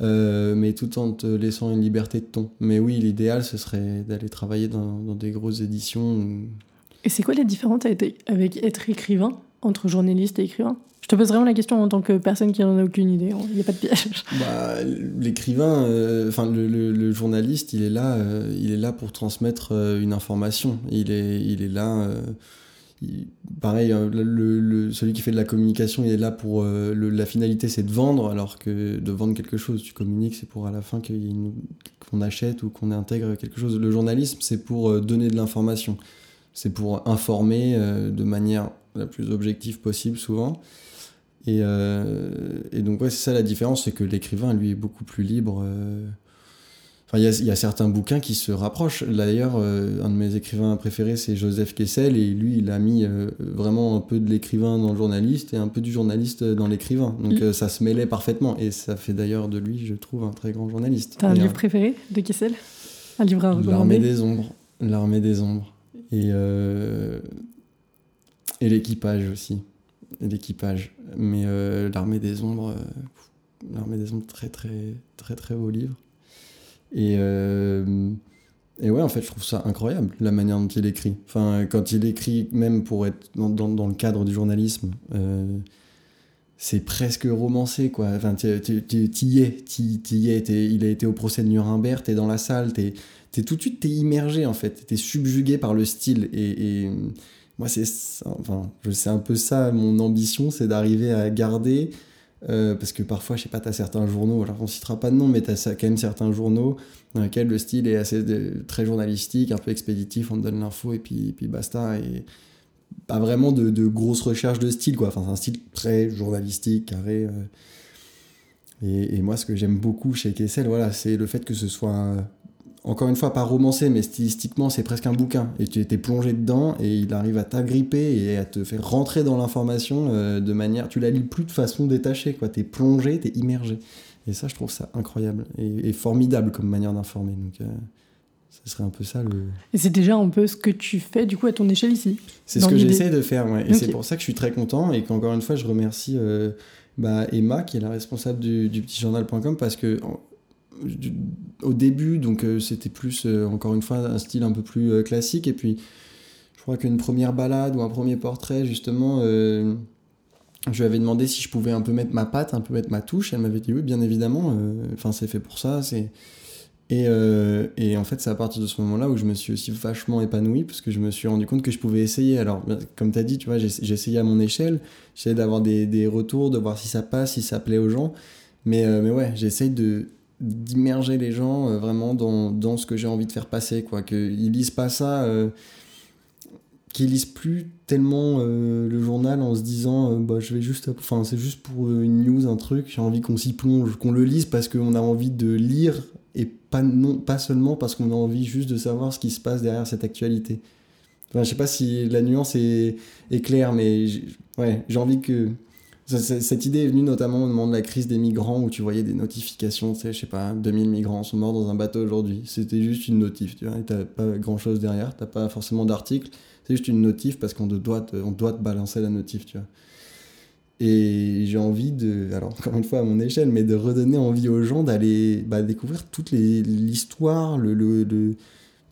Euh, mais tout en te laissant une liberté de ton. Mais oui, l'idéal, ce serait d'aller travailler dans, dans, des grosses éditions. Et c'est quoi la différence avec être écrivain, entre journaliste et écrivain je te pose vraiment la question en tant que personne qui n'en a aucune idée. Il n'y a pas de piège. Bah, l'écrivain, euh, enfin le, journaliste, il est là, euh, il est là pour transmettre euh, une information. Il est, il est là. pareil, celui qui fait de la communication, il est là pour la finalité, c'est de vendre, alors que de vendre quelque chose, tu communiques, c'est pour à la fin qu'on achète ou qu'on intègre quelque chose. Le journalisme, c'est pour donner de l'information, c'est pour informer de manière la plus objective possible souvent. Et, euh, et donc, ouais, c'est ça la différence, c'est que l'écrivain, lui, est beaucoup plus libre. Euh. Enfin, il y, y, a certains bouquins qui se rapprochent. D'ailleurs, euh, un de mes écrivains préférés, c'est Joseph Kessel, et lui, il a mis vraiment un peu de l'écrivain dans le journaliste et un peu du journaliste dans l'écrivain. Donc, mm. ça se mêlait parfaitement, et ça fait d'ailleurs de lui, je trouve, un très grand journaliste. T'as un livre préféré de Kessel? Un livre à recommander? L'armée des ombres. L'armée des ombres. Et, et l'équipage aussi l'équipage. Mais euh, l'armée des ombres, euh, l'armée des ombres, très très très très beau livre. Et euh, et ouais, en fait, je trouve ça incroyable la manière dont il écrit. Enfin, quand il écrit, même pour être dans, dans, dans le cadre du journalisme, c'est presque romancé, quoi. Enfin, t'y es, t'y es. il a été au procès de Nuremberg, t'es dans la salle, t'es es tout de suite, t'es immergé, en fait. T'es subjugué par le style. Et, moi, c'est enfin, sais un peu ça, mon ambition, c'est d'arriver à garder. Euh, parce que parfois, je sais pas, tu as certains journaux, alors on citera pas de nom, mais tu as quand même certains journaux dans lesquels le style est assez très journalistique, un peu expéditif, on te donne l'info et puis, puis basta. Et pas vraiment de, de grosses recherches de style, quoi. Enfin, c'est un style très journalistique, carré. Euh. Et, et, moi, ce que j'aime beaucoup chez Kessel, voilà, c'est le fait que ce soit encore une fois, pas romancé, mais stylistiquement, c'est presque un bouquin. Et tu étais plongé dedans et il arrive à t'agripper et à te faire rentrer dans l'information euh, de manière. Tu la lis plus de façon détachée, quoi. T'es plongé, t'es immergé. Et ça, je trouve ça incroyable et, formidable comme manière d'informer. Donc, euh, ce serait un peu ça le. Et c'est déjà un peu ce que tu fais, du coup, à ton échelle ici C'est ce que j'essaie de faire, ouais. Et c'est pour ça que je suis très content et qu'encore une fois, je remercie. Euh, bah, Emma, qui est la responsable du, du petitjournal.com, parce que au début, donc euh, c'était plus, euh, encore une fois, un style un peu plus euh, classique. Et puis, je crois qu'une première balade ou un premier portrait, justement, je lui avais demandé si je pouvais un peu mettre ma patte, un peu mettre ma touche. Elle m'avait dit oui, bien évidemment. Enfin, c'est fait pour ça. Et, et, en fait, c'est à partir de ce moment-là où je me suis aussi vachement épanoui parce que je me suis rendu compte que je pouvais essayer. Alors, comme tu as dit, tu vois, j'ai essayé à mon échelle. J'essaie d'avoir des, des, retours, de voir si ça passe, si ça plaît aux gens. Mais, mais ouais, j'essaye de, d'immerger les gens euh, vraiment dans, dans, ce que j'ai envie de faire passer quoi. Qu'ils lisent pas ça euh, qu'ils lisent plus tellement euh, le journal en se disant bah je vais juste enfin c'est juste pour une news un truc j'ai envie qu'on s'y plonge qu'on le lise parce qu'on a envie de lire et pas non pas seulement parce qu'on a envie juste de savoir ce qui se passe derrière cette actualité. Enfin, je sais pas si la nuance est, claire mais j'ai envie que cette idée est venue notamment au moment de la crise des migrants où tu voyais des notifications, tu sais, je sais pas, 2000 migrants sont morts dans un bateau aujourd'hui. C'était juste une notif, tu vois, t'as pas grand chose derrière, t'as pas forcément d'article, c'est juste une notif parce qu'on doit, te, doit te balancer la notif, tu vois. Et j'ai envie de, alors encore une fois à mon échelle, mais de redonner envie aux gens d'aller bah, découvrir toute l'histoire, le, le, le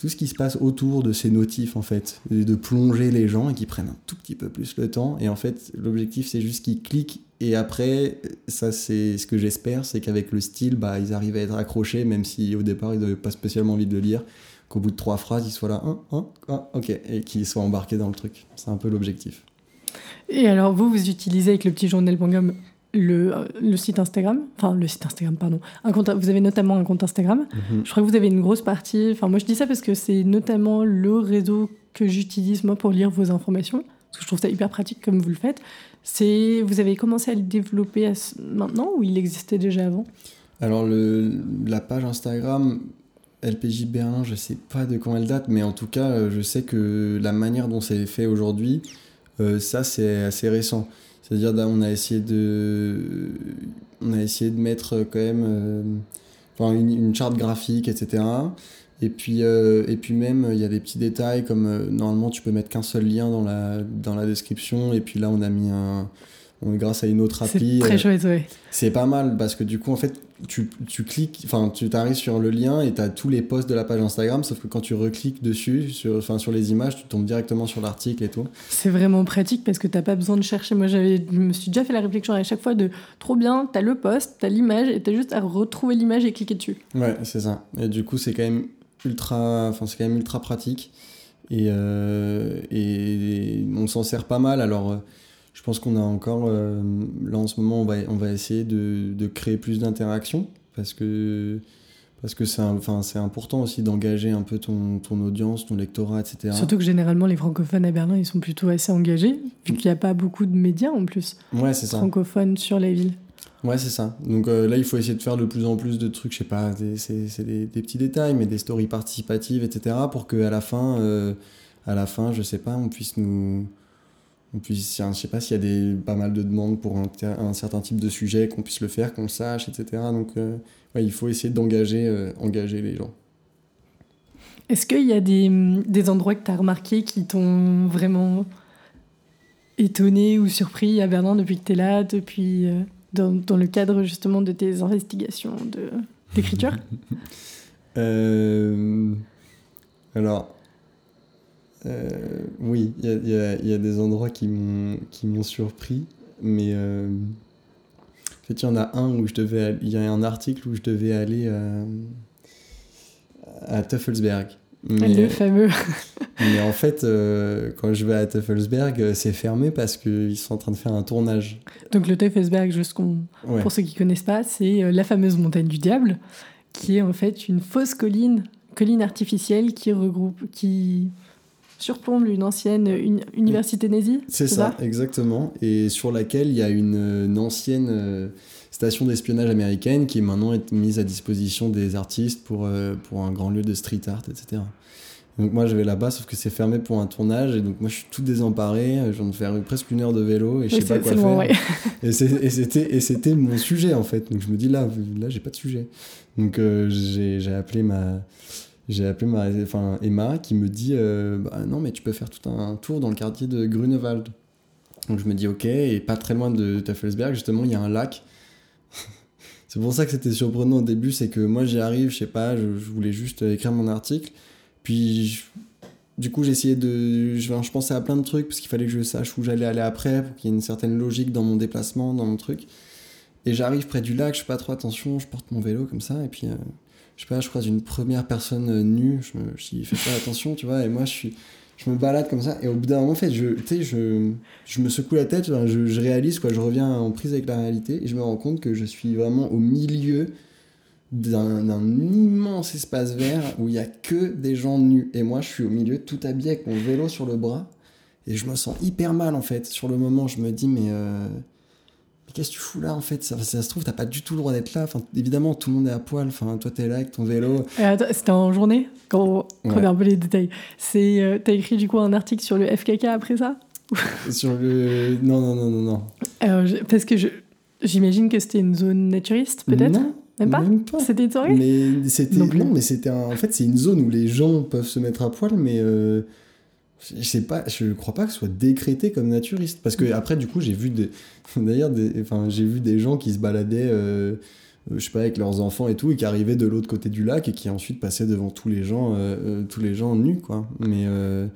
tout ce qui se passe autour de ces notifs en fait, de plonger les gens et qui prennent un tout petit peu plus le temps. Et en fait, l'objectif c'est juste qu'ils cliquent et après, ça c'est ce que j'espère, c'est qu'avec le style, bah, ils arrivent à être accrochés, même si au départ ils n'avaient pas spécialement envie de le lire, qu'au bout de trois phrases ils soient là, un, un, un, ok, et qu'ils soient embarqués dans le truc. C'est un peu l'objectif. Et alors vous, vous utilisez avec le petit journal.com le, le, site Instagram, enfin le site Instagram, pardon. Un compte, vous avez notamment un compte Instagram. Mhm. Je crois que vous avez une grosse partie. Enfin, moi je dis ça parce que c'est notamment le réseau que j'utilise moi pour lire vos informations. Parce que je trouve ça hyper pratique comme vous le faites. C'est, vous avez commencé à le développer maintenant ou il existait déjà avant? Alors le, la page Instagram LPJ Berlin, je sais pas de quand elle date, mais en tout cas, je sais que la manière dont c'est fait aujourd'hui, euh, ça c'est assez récent. C'est-à-dire, on a essayé de, on a essayé de mettre quand même euh, enfin, une, charte graphique, etc. Et puis, euh, et puis même, il y a des petits détails comme euh, normalement, tu peux mettre qu'un seul lien dans la, dans la description. Et puis là, on a mis un, grâce à une autre appli. C'est très chouette, ouais. C'est pas mal parce que du coup, en fait, tu, tu cliques, enfin, tu t'arrives sur le lien et tu as tous les posts de la page Instagram, sauf que quand tu recliques dessus, sur, enfin, sur les images, tu tombes directement sur l'article et tout. C'est vraiment pratique parce que t'as pas besoin de chercher. Moi, j'avais, je me suis déjà fait la réflexion à chaque fois de trop bien, tu as le post, tu as l'image et tu as juste à retrouver l'image et cliquer dessus. Ouais, c'est ça. Et du coup, c'est quand même ultra, enfin, c'est quand même ultra pratique et, euh, et on s'en sert pas mal. Alors, je pense qu'on a encore, euh, là en ce moment, on va, on va essayer de, de créer plus d'interactions parce que parce que c'est enfin, important aussi d'engager un peu ton, ton, audience, ton lectorat, etc. Surtout que généralement, les francophones à Berlin, ils sont plutôt assez engagés, vu qu'il n'y a pas beaucoup de médias en plus. Ouais, c'est ça. Francophones sur la ville. Ouais, c'est ça. Donc euh, là, il faut essayer de faire de plus en plus de trucs, je sais pas, c'est des, des, petits détails, mais des stories participatives, etc., pour qu'à la fin, euh, à la fin, je sais pas, on puisse nous puis, je sais pas s'il y a des, pas mal de demandes pour un, un certain type de sujet, qu'on puisse le faire, qu'on le sache, etc. Donc, euh, il faut essayer d'engager euh, engager les gens. Est-ce qu'il y a des, des endroits que tu as remarqués qui t'ont vraiment étonné ou surpris à Berlin depuis que tu es là, depuis, euh, dans, dans, le cadre justement de tes investigations d'écriture? Alors, euh, oui, il y a, y a, des endroits qui m'ont surpris, mais euh, en fait, il y en a un où je devais, il y a un article où je devais aller euh, à Tuffelsberg. Mais, le fameux. mais en fait, quand je vais à Tuffelsberg, c'est fermé parce qu'ils sont en train de faire un tournage. Donc le Tuffelsberg, juste pour ceux qui connaissent pas, c'est la fameuse montagne du diable, qui est en fait une fausse colline, colline artificielle qui regroupe, qui surplombe une ancienne université nazie. C'est ça, exactement. Et sur laquelle il y a une, ancienne euh, station d'espionnage américaine qui est maintenant mise à disposition des artistes pour, euh, pour un grand lieu de street art, etc. Donc moi je vais là-bas, sauf que c'est fermé pour un tournage, et donc moi je suis tout désemparé, je viens de faire presque une heure de vélo, et je sais pas quoi faire. et c'était et c'était mon sujet en fait, donc je me dis là, là j'ai pas de sujet. Donc euh, j'ai appelé ma j'ai appelé ma, enfin, Emma qui me dit euh, bah, non mais tu peux faire tout un tour dans le quartier de Grunewald. Donc je me dis ok et pas très loin de Taffelsberg justement il y a un lac. c'est pour ça que c'était surprenant au début c'est que moi j'y arrive je sais pas je, voulais juste écrire mon article puis du coup, j'essayais de. Je, je pensais à plein de trucs parce qu'il fallait que je sache où j'allais aller après pour qu'il y ait une certaine logique dans mon déplacement, dans mon truc. Et j'arrive près du lac, je fais pas trop attention, je porte mon vélo comme ça, et puis euh, je sais pas, je croise une première personne euh, nue, je me je fais pas attention, tu vois, et moi je suis. Je me balade comme ça, et au bout d'un moment, en fait, je, je, je me secoue la tête, je, réalise, quoi, je reviens en prise avec la réalité, et je me rends compte que je suis vraiment au milieu d'un immense espace vert où il y a que des gens nus. Et moi, je suis au milieu, tout habillé avec mon vélo sur le bras. Et je me sens hyper mal, en fait. Sur le moment, je me dis, mais, euh, mais qu'est-ce que tu fous là, en fait? Ça, ça se trouve, t'as pas du tout le droit d'être là. Enfin, évidemment, tout le monde est à poil. Enfin, toi, t'es là avec ton vélo. Euh, C'était en journée quand on Ouais. regarde un peu les détails. C'est, euh, T'as écrit du coup un article sur le FKK après ça? Sur le... Non, non, non, non, non. Alors, je- Parce que je, j'imagine que c'était une zone naturiste, peut-être? Non, Même pas? C'était une soirée? Mais c'était Non mais c'était un- en fait c'est une zone où les gens peuvent se mettre à poil, mais euh, je sais pas, je crois pas que ce soit décrété comme naturiste. Parce que après du coup j'ai vu des, d'ailleurs des, enfin j'ai vu des gens qui se baladaient, euh, je sais pas avec leurs enfants et tout, et qui arrivaient de l'autre côté du lac et qui ensuite passaient devant tous les gens, euh, euh, tous les gens nus quoi. Mais euh,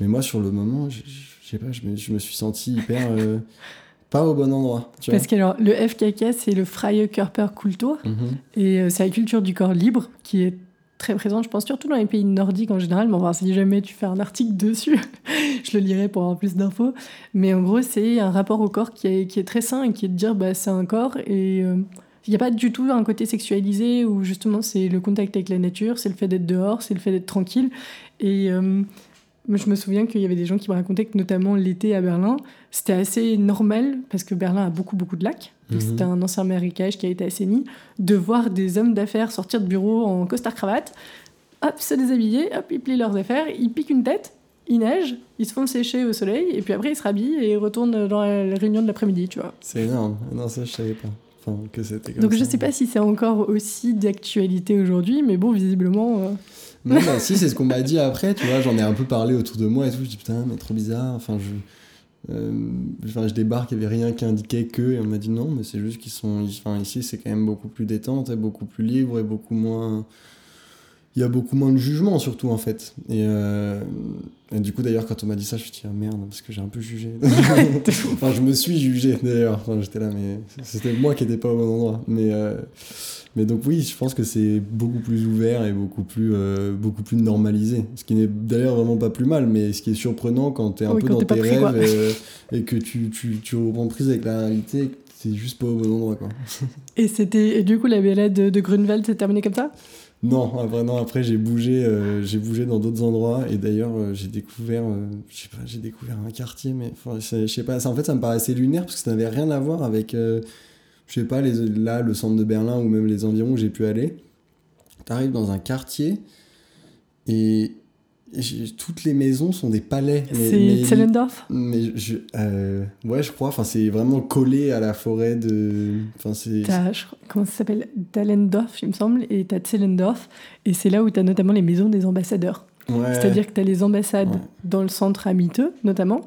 mais moi sur le moment, je sais pas, je me, je me suis senti hyper pas au bon endroit. Tu vois. Parce que alors, le FKK, c'est le Freie Körperkultur. Mhm. Et euh, c'est la culture du corps libre qui est très présente, je pense, surtout dans les pays nordiques en général. Mais enfin, si jamais tu fais un article dessus, je le lirai pour avoir plus d'infos. Mais en gros, c'est un rapport au corps qui est, très sain et qui est de dire bah, c'est un corps et euh, il n'y a pas du tout un côté sexualisé où justement c'est le contact avec la nature, c'est le fait d'être dehors, c'est le fait d'être tranquille. Et euh, je me souviens qu'il y avait des gens qui me racontaient que notamment l'été à Berlin, c'était assez normal parce que Berlin a beaucoup beaucoup de lacs. Mhm. C'était un ancien marécage qui a été assaini de voir des hommes d'affaires sortir de bureau en costard cravate, hop, se déshabiller, hop, ils plient leurs affaires, ils piquent une tête, ils neigent, ils se font sécher au soleil, et puis après ils se rhabillent et ils retournent dans la réunion de l'après-midi, tu vois. C'est énorme. Non ça je savais pas. Enfin que c'était Donc ça. je sais pas si c'est encore aussi d'actualité aujourd'hui, mais bon, visiblement... euh, Non, bah si, c'est ce qu'on m'a dit après, tu vois, j'en ai un peu parlé autour de moi et tout, je dis putain, mais trop bizarre, enfin je, euh, je débarque, il n'y avait rien qui indiquait que, et on m'a dit non, mais c'est juste qu'ils sont, enfin ici c'est quand même beaucoup plus détente, et beaucoup plus libre et beaucoup moins, il y a beaucoup moins de jugement surtout en fait. Et, euh, et du coup d'ailleurs quand on m'a dit ça, je me suis dit ah, merde, parce que j'ai un peu jugé. enfin je me suis jugé d'ailleurs, enfin, j'étais là, mais c'était moi qui n'étais pas au bon endroit. Mais... euh, mais donc oui, je pense que c'est beaucoup plus ouvert et beaucoup plus, euh, beaucoup plus normalisé. Ce qui n'est d'ailleurs vraiment pas plus mal, mais ce qui est surprenant quand tu es un Oui, peu dans t'es tes pris, rêves et, que tu, tu, tu reprends prise avec la réalité, c'est juste pas au bon endroit. Quoi. Et, c'était... et du coup, la balade de, de Grunewald s'est terminée comme ça? Non, après, j'ai bougé, euh, j'ai bougé dans d'autres endroits et d'ailleurs euh, j'ai découvert, euh, découvert un quartier, mais enfin, je pas, en fait ça me paraissait lunaire parce que ça n'avait rien à voir avec, je sais pas, les, là le centre de Berlin ou même les environs où j'ai pu aller. T'arrives dans un quartier et, toutes les maisons sont des palais. C'est mais- Zellendorf mais je, euh, ouais, je crois. Enfin, c'est vraiment collé à la forêt de. Enfin, c'est. Comment ça s'appelle? Dallendorf, il me semble, et t'as Zellendorf, et c'est là où t'as notamment les maisons des ambassadeurs. Ouais. C'est-à-dire que t'as les ambassades Ouais. dans le centre à Miteux, notamment,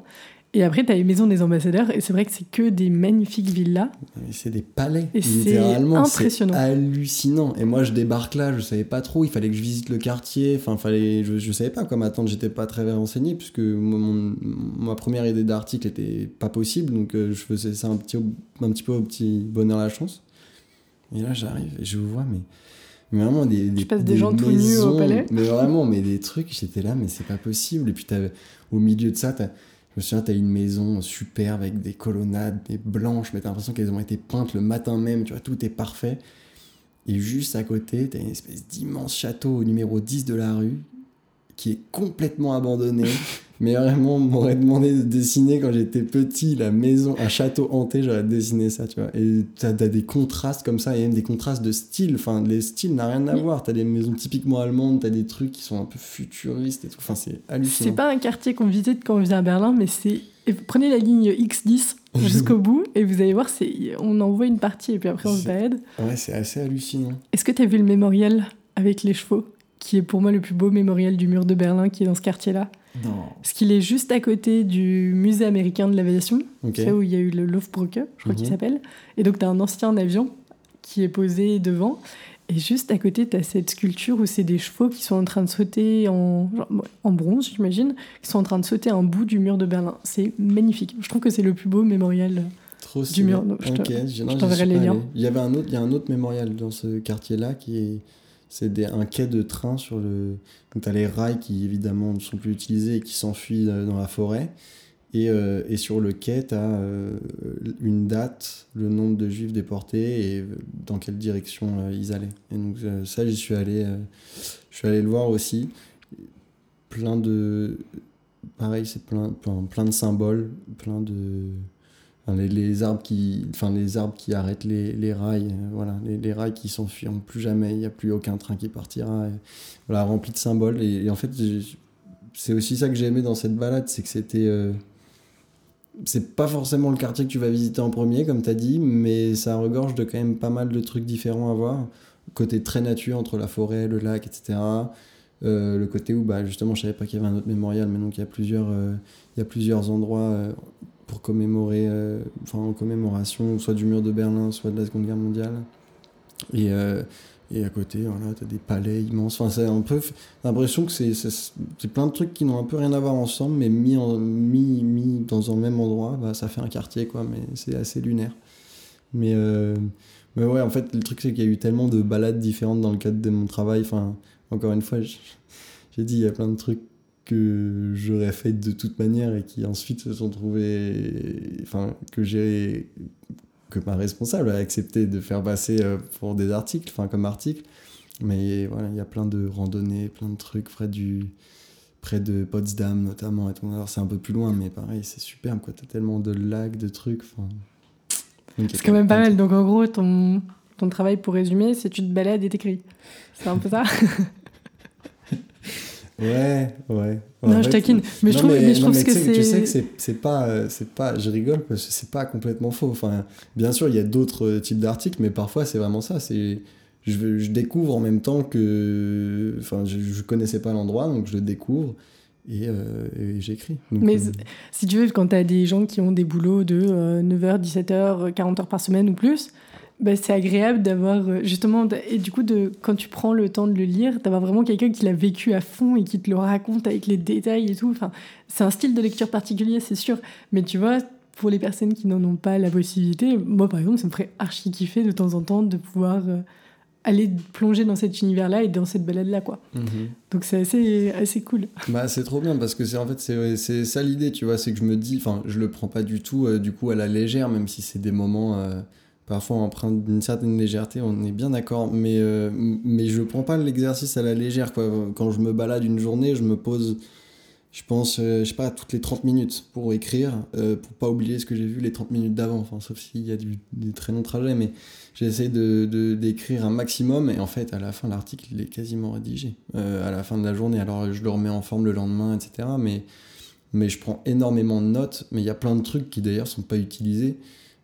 et après t'as les maisons des ambassadeurs, et c'est vrai que c'est que des magnifiques villas. C'est des palais, Et c'est littéralement. impressionnant. C'est hallucinant. Et moi, je débarque là, je savais pas trop. Il fallait que je visite le quartier. Enfin, fallait, je, je savais pas quoi m'attendre. J'étais pas très renseigné puisque mon- ma première idée d'article était pas possible. Donc, euh, je faisais ça un petit, un petit peu au petit bonheur la chance. Et là, j'arrive et je vois, mais. Mais vraiment des, des, passes des gens tout nus au maisons, palais. Mais vraiment, mais des trucs, j'étais là, mais c'est pas possible. Et puis, au milieu de ça, t'as- je me souviens, t'as une maison superbe avec des colonnades, des blanches, mais t'as l'impression qu'elles ont été peintes le matin même, tu vois, tout est parfait. Et juste à côté, t'as une espèce d'immense château au numéro 10 de la rue, qui est complètement abandonné. mais vraiment, on m'aurait demandé de dessiner quand j'étais petit la maison, un château hanté, j'aurais dessiné ça, tu vois. Et t'as des contrastes comme ça, et même des contrastes de style. Enfin, les styles n'ont rien à voir. T'as des maisons typiquement allemandes, t'as des trucs qui sont un peu futuristes et tout. Enfin, c'est hallucinant. C'est pas un quartier qu'on visite quand on vient à Berlin, mais c'est. Prenez la ligne X10 jusqu'au bout, et vous allez voir, c'est... on en voit une partie, et puis après on se balade. Ouais, c'est assez hallucinant. Est-ce que t'as vu le mémorial avec les chevaux qui est pour moi le plus beau mémorial du mur de Berlin qui est dans ce quartier-là? Non. Parce qu'il est juste à côté du musée américain de l'aviation, Ok. c'est où il y a eu le Lofbrücke, je crois qu'il Mhm. s'appelle. Et donc, tu as un ancien avion qui est posé devant. Et juste à côté, tu as cette sculpture où c'est des chevaux qui sont en train de sauter en, en bronze, j'imagine, qui sont en train de sauter un bout du mur de Berlin. C'est magnifique. Je trouve que c'est le plus beau mémorial Trop du mur. Donc, je t'enverrai les liens. Il y avait un autre, il y a un autre mémorial dans ce quartier-là qui est, c'est un quai de train sur le. Donc t'as les rails qui évidemment ne sont plus utilisés et qui s'enfuient euh, dans la forêt. Et, euh, et sur le quai, t'as euh, une date, le nombre de juifs déportés et dans quelle direction ils allaient. Et donc ça, j'y suis allé, je suis allé le voir aussi. Plein de, pareil, c'est plein, plein, plein de symboles, plein de les, les arbres qui enfin les arbres qui arrêtent les, les rails euh, voilà les, les rails qui s'enfuiront plus jamais il n'y a plus aucun train qui partira voilà rempli de symboles et, en fait c'est aussi ça que j'ai aimé dans cette balade c'est que c'était euh, c'est pas forcément le quartier que tu vas visiter en premier comme tu as dit mais ça regorge de quand même pas mal de trucs différents à voir. Côté très nature entre la forêt le lac etc Euh, le côté où bah, justement je savais pas qu'il y avait un autre mémorial mais donc il y a plusieurs euh, il y a plusieurs endroits pour commémorer, euh, enfin en commémoration, soit du mur de Berlin, soit de la Seconde Guerre mondiale. Et, euh, et à côté, voilà, t'as des palais immenses. Enfin, c'est un peu, l'impression que c'est, c'est, plein de trucs qui n'ont un peu rien à voir ensemble, mais mis, en, mis, mis dans un même endroit, bah, ça fait un quartier, quoi. Mais c'est assez lunaire. Mais, euh, mais ouais, en fait, le truc c'est qu'il y a eu tellement de balades différentes dans le cadre de mon travail. Enfin, encore une fois, j'ai dit, il y a plein de trucs que j'aurais fait de toute manière et qui ensuite se sont trouvés enfin que j'ai que ma responsable a accepté de faire passer euh, pour des articles enfin comme article mais voilà il y a plein de randonnées plein de trucs près du près de Potsdam notamment et tout. alors c'est un peu plus loin mais pareil c'est superbe quoi t'as tellement de lacs de trucs C'est quand même pas mal. Donc en gros, ton, ton travail, pour résumer, c'est tu te balades et t'écris. C'est un peu ça Ouais, ouais. Non, je taquine. Mais je trouve, mais je non, trouve mais que sais- Tu sais c'est... que c'est- c'est pas, euh, c'est pas, je rigole parce que c'est pas complètement faux. Enfin, bien sûr, il y a d'autres euh, types d'articles, mais parfois c'est vraiment ça. C'est, je, je découvre en même temps que, enfin, je, je connaissais pas l'endroit, donc je le découvre et, euh, et j'écris. Mais euh, si tu veux, quand tu as des gens qui ont des boulots de euh, 9h, 17h, 40 heures par semaine ou plus, bah, c'est agréable d'avoir euh, justement, et du coup, de, quand tu prends le temps de le lire, d'avoir vraiment quelqu'un qui l'a vécu à fond et qui te le raconte avec les détails et tout. Enfin, c'est un style de lecture particulier, c'est sûr. Mais tu vois, pour les personnes qui n'en ont pas la possibilité, moi par exemple, ça me ferait archi kiffer de temps en temps de pouvoir euh, aller plonger dans cet univers-là et dans cette balade-là, quoi. mhm. Donc c'est assez, assez cool. Bah, c'est trop bien parce que c'est en fait c'est ça l'idée tu vois c'est que je me dis enfin je le prends pas du tout euh, du coup à la légère même si c'est des moments euh, parfois empreints d'une certaine légèreté on est bien d'accord mais euh, mais je prends pas l'exercice à la légère quoi. Quand je me balade une journée je me pose je pense euh, sais pas toutes les 30 minutes pour écrire euh, pour pas oublier ce que j'ai vu les 30 minutes d'avant. Enfin sauf s'il y a des très longs trajets mais j'essaie de d'écrire un maximum et en fait à la fin l'article il est quasiment rédigé euh, à la fin de la journée. Alors je le remets en forme le lendemain etc mais mais je prends énormément de notes mais il y a plein de trucs qui d'ailleurs sont pas utilisés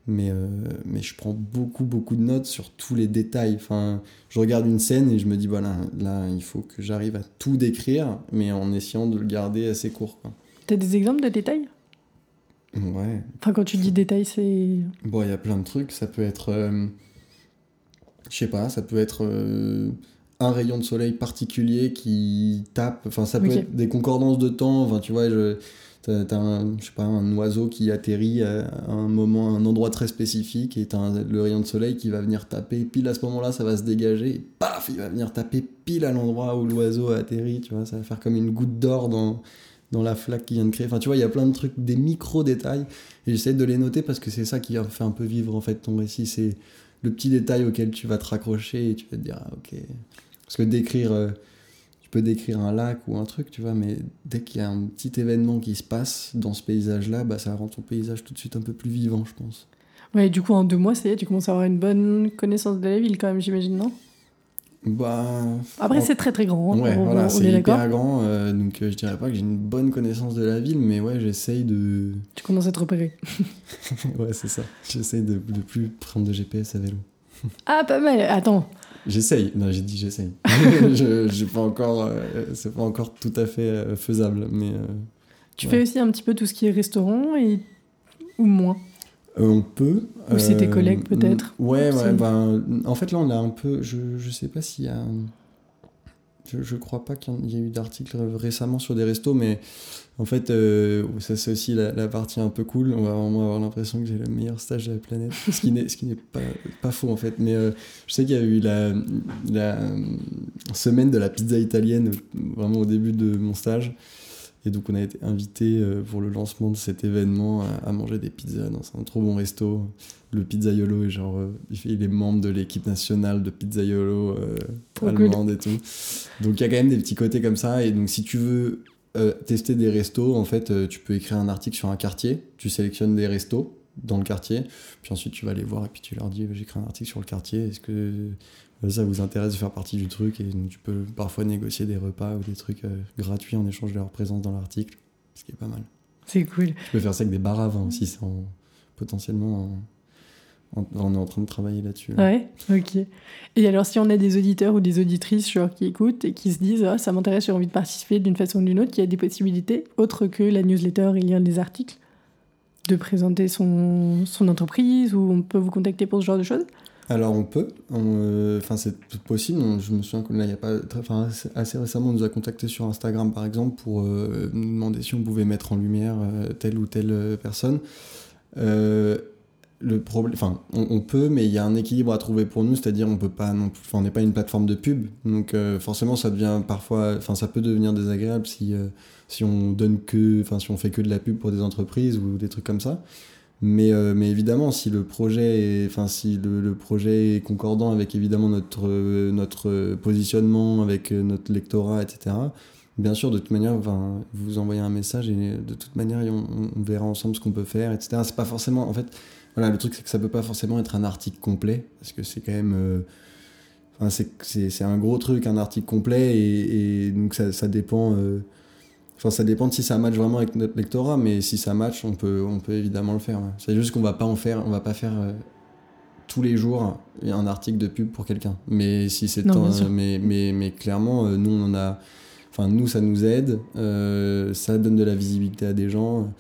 mais euh, mais je prends beaucoup beaucoup de notes sur tous les détails enfin je regarde une scène et je me dis voilà là il faut que j'arrive à tout décrire mais en essayant de le garder assez court. T'as des exemples de détails? Ouais Enfin, quand tu dis détails, c'est... Bon, il y a plein de trucs. Ça peut être. euh, je sais pas, ça peut être euh, un rayon de soleil particulier qui tape. Enfin, ça peut être des concordances de temps. Enfin, tu vois, je. T'as, un, je sais pas, un oiseau qui atterrit à un moment, à un endroit très spécifique et t'as le rayon de soleil qui va venir taper. Pile à ce moment-là, ça va se dégager paf, il va venir taper pile à l'endroit où l'oiseau a atterri. Tu vois, ça va faire comme une goutte d'or dans, dans la flaque qui vient de créer. Enfin, tu vois, il y a plein de trucs, des micro-détails et j'essaie de les noter parce que c'est ça qui fait un peu vivre en fait ton récit. C'est le petit détail auquel tu vas te raccrocher et tu vas te dire, ah, ok. Parce que d'écrire, euh, tu peux décrire un lac ou un truc, tu vois, mais dès qu'il y a un petit événement qui se passe dans ce paysage-là, bah, ça rend ton paysage tout de suite un peu plus vivant, je pense. Ouais, du coup, en deux mois, ça y est, tu commences à avoir une bonne connaissance de la ville quand même, j'imagine, non? Bah. Après, c'est très très grand, hein, Ouais, on, voilà, c'est hyper grand, euh, donc euh, je dirais pas que j'ai une bonne connaissance de la ville, mais ouais, j'essaye de. Tu commences à te repérer. ouais, c'est ça. J'essaye de, de plus prendre de GPS à vélo. Ah, pas mal Attends, J'essaye. Non, j'ai dit j'essaye. je, j'ai pas encore, euh, c'est pas encore tout à fait euh, faisable, mais. euh, tu Ouais. fais aussi un petit peu tout ce qui est restaurant et... ou moins on peut. Ou c'est tes collègues peut-être Ouais, ouais. Ben, en fait, là, on a un peu. Je, je sais pas s'il y a. Je, je crois pas qu'il y ait eu d'articles récemment sur des restos, mais en fait, euh, ça c'est aussi la, partie un peu cool. On va vraiment avoir l'impression que j'ai le meilleur stage de la planète, ce qui n'est, ce qui n'est pas, pas faux en fait. Mais euh, je sais qu'il y a eu la, la semaine de la pizza italienne vraiment au début de mon stage. Et donc on a été invité euh, pour le lancement de cet événement à, manger des pizzas dans un trop bon resto. Le Pizzaiolo est genre, il est membre de l'équipe nationale de Pizzaiolo allemande et tout. Donc il y a quand même des petits côtés comme ça. Et donc si tu veux euh, tester des restos, en fait, euh, tu peux écrire un article sur un quartier, tu sélectionnes des restos dans le quartier, puis ensuite tu vas les voir et puis tu leur dis j'écris un article sur le quartier, est-ce que euh, ça vous intéresse de faire partie du truc? Et tu peux parfois négocier des repas ou des trucs gratuits en échange de leur présence dans l'article, ce qui est pas mal. C'est cool. Tu peux faire ça avec des bars à vin aussi, c'est potentiellement on, est en train de travailler là-dessus. Ouais, ok. Et alors, si on a des auditeurs ou des auditrices genre, qui écoutent et qui se disent ah, ça m'intéresse, j'ai envie de participer d'une façon ou d'une autre, il y a des possibilités autres que la newsletter et lire des articles de présenter son, son entreprise ou on peut vous contacter pour ce genre de choses? Alors on peut, euh, enfin c'est possible. Je me souviens qu'il y a pas, assez récemment, on nous a contacté sur Instagram par exemple pour euh, nous demander si on pouvait mettre en lumière euh, telle ou telle personne le problème, enfin, on, peut, mais il y a un équilibre à trouver pour nous, c'est-à-dire on peut pas, non, on n'est pas une plateforme de pub, donc euh, forcément ça devient parfois, enfin ça peut devenir désagréable si euh, si on donne que, enfin si on fait que de la pub pour des entreprises ou des trucs comme ça. Mais, euh, mais évidemment, si le projet enfin si le, projet est concordant avec évidemment notre notre positionnement, avec notre lectorat, etc. Bien sûr, de toute manière, enfin, vous envoyez un message et de toute manière, on, on verra ensemble ce qu'on peut faire, etc. C'est pas forcément, en fait voilà, le truc, c'est que ça peut pas forcément être un article complet, parce que c'est quand même. Euh, enfin, c'est un gros truc, un article complet, et, donc ça, ça dépend. Euh, enfin, ça dépend de si ça match vraiment avec notre lectorat, mais si ça match, on peut, on peut évidemment le faire. C'est juste qu'on va pas en faire, on va pas faire euh, tous les jours un article de pub pour quelqu'un. Mais si c'est mais, mais, mais clairement, nous on a, enfin nous ça nous aide, ça donne de la visibilité à des gens.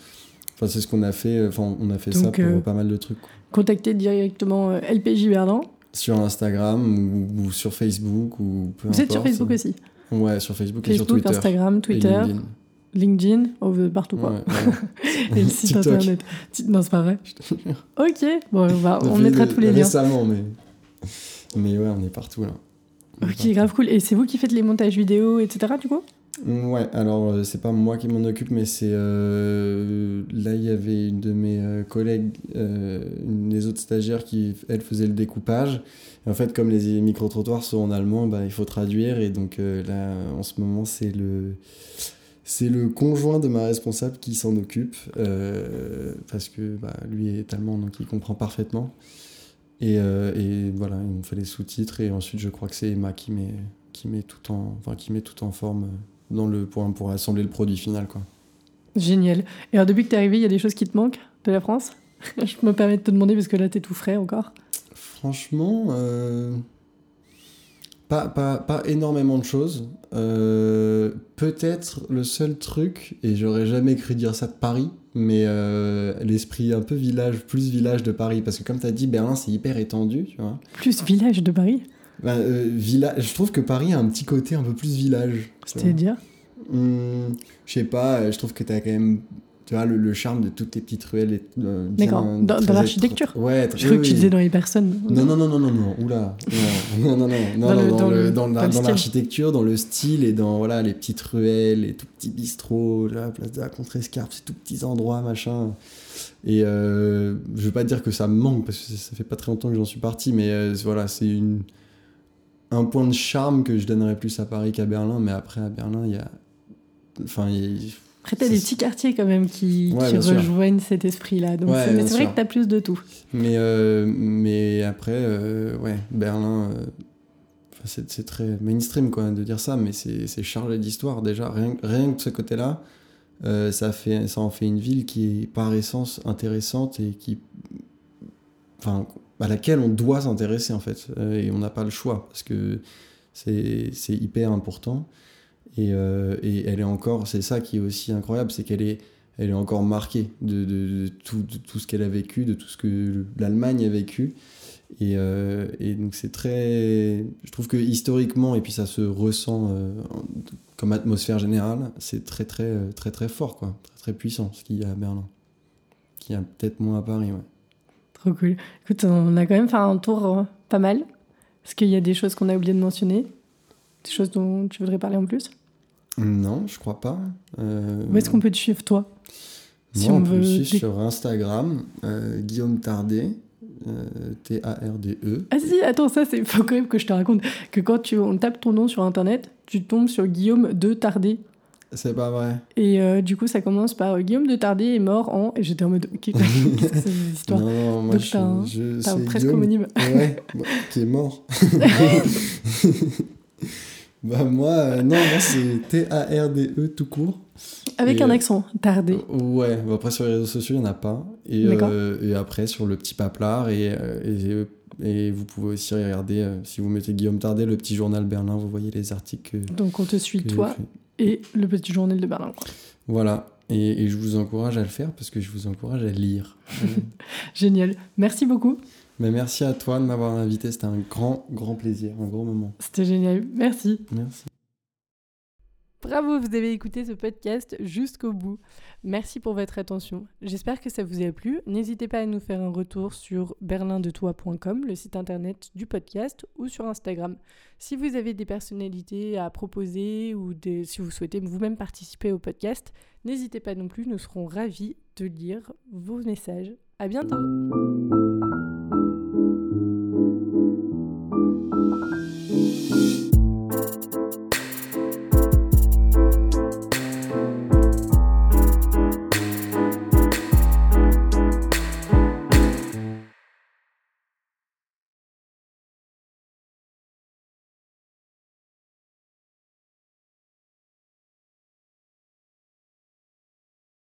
Enfin, c'est ce qu'on a fait. Enfin, on a fait ça pour euh, pas mal de trucs. Contacter directement euh, LPJ Berlin. Sur Instagram ou, sur Facebook ou peu Vous êtes sur Facebook aussi Ouais, sur Facebook, et sur Twitter. Instagram, Twitter. LinkedIn. on veut partout quoi. et le site internet. Non, c'est pas vrai. ok, bon, on, on mettra tous les liens. Récemment, mais. Mais ouais, on est partout là. ok, grave cool. Et c'est vous qui faites les montages vidéo, etc. du coup? Ouais, alors euh, c'est pas moi qui m'en occupe, mais c'est. Euh, là, il y avait une de mes euh, collègues, une des autres stagiaires qui, elle, faisait le découpage. en fait, comme les micro-trottoirs sont en allemand, bah, il faut traduire. Et donc là, en ce moment, c'est le. C'est le conjoint de ma responsable qui s'en occupe, parce que bah, lui est allemand, donc il comprend parfaitement. Et, et voilà, il me fait les sous-titres, et ensuite je crois que c'est Emma qui met, qui met, tout, en, enfin, qui met tout en forme dans le, pour, pour assembler le produit final. Quoi. Génial. Et alors, depuis que tu es arrivé, il y a des choses qui te manquent de la France? Je me permets de te demander parce que là, tu es tout frais encore. Franchement, euh, pas, pas, pas, énormément de choses. Euh, peut-être le seul truc, et j'aurais jamais cru dire ça de Paris, mais euh, l'esprit un peu village, plus village de Paris. Parce que comme tu as dit, Berlin, c'est hyper étendu, tu vois. Plus village de Paris? Bah, euh, Je trouve que Paris a un petit côté un peu plus village. C'est-à-dire hum, Je sais pas, euh, je trouve que tu as quand même tu vois, le, charme de toutes tes petites ruelles. Euh, D'accord, dans, l'architecture Ouais, Je crois que tu disais dans les personnes. Non, non, non, non, non, non, oula. Non, non, non, non, dans, dans, l'architecture, dans le style et dans voilà, les petites ruelles, les tout petits bistrots, la place de la Contrescarpe, ces tout petits endroits, machin. Et euh, je veux pas dire que ça me manque parce que ça fait pas très longtemps que j'en suis parti, mais voilà, c'est une un point de charme que je donnerais plus à Paris qu'à Berlin, mais après à Berlin, il y a. Enfin, Après, t'as des petits quartiers quand même qui, rejoignent cet esprit-là. Donc, c'est vrai que t'as plus de tout. Mais, euh, mais après, euh, ouais, Berlin, euh, c'est très mainstream quoi, de dire ça, mais c'est chargé d'histoire déjà. Rien, rien que de ce côté-là, ça, fait, ça en fait une ville qui est par essence intéressante et qui. Enfin, à laquelle on doit s'intéresser en fait. Euh, et on n'a pas le choix parce que c'est hyper important. Et, euh, et, elle est encore, c'est ça qui est aussi incroyable, c'est qu'elle est, elle est encore marquée de, de- tout, tout ce qu'elle a vécu, de tout ce que l'Allemagne a vécu. Et, euh, et donc c'est très... Je trouve que historiquement, et puis ça se ressent en- comme atmosphère générale, c'est très très très très fort, quoi. Très très puissant ce qu'il y a à Berlin. Qu'il y a peut-être moins à Paris, ouais. Trop cool. Écoute, on a quand même fait un tour euh, pas mal. Est-ce qu'il y a des choses qu'on a oublié de mentionner? Des choses dont tu voudrais parler en plus? Non, je crois pas. Euh, Où est-ce qu'on peut te suivre, toi? Si on peut me veut suivre sur Instagram, euh, Guillaume Tardet, euh, T-A-R-D-E. Ah si, attends, ça, c'est faut quand même que je te raconte que quand tu, on tape ton nom sur Internet, tu tombes sur Guillaume de Tardé. C'est pas vrai. Et euh, du coup, ça commence par euh, Guillaume de Tardé est mort en... Et j'étais en mode, qu'est-ce que c'est cette histoire Non, non, moi Donc je, un- je c'est presque Guillaume, homonyme. Ouais, bah, qui est mort. bah moi, euh, non, moi c'est T-A-R-D-E tout court. Avec Et, un accent, Tardé. Ouais, bah après sur les réseaux sociaux, il n'y en a pas. Et, et après sur le petit paplard. Et, et, et vous pouvez aussi regarder, si vous mettez Guillaume Tardet, le petit journal Berlin, vous voyez les articles que, Donc on te suit, toi. Et le petit journal de Berlin. Voilà. Et, et je vous encourage à le faire parce que je vous encourage à lire. Génial. Merci beaucoup. Mais merci à toi de m'avoir invité. C'était un grand, grand plaisir, un gros moment. C'était génial. Merci. Merci. Bravo, vous avez écouté ce podcast jusqu'au bout. Merci pour votre attention. J'espère que ça vous a plu. N'hésitez pas à nous faire un retour sur berlindetoi.com, le site internet du podcast, ou sur Instagram. Si vous avez des personnalités à proposer ou si vous souhaitez vous-même participer au podcast, n'hésitez pas non plus, nous serons ravis de lire vos messages. À bientôt!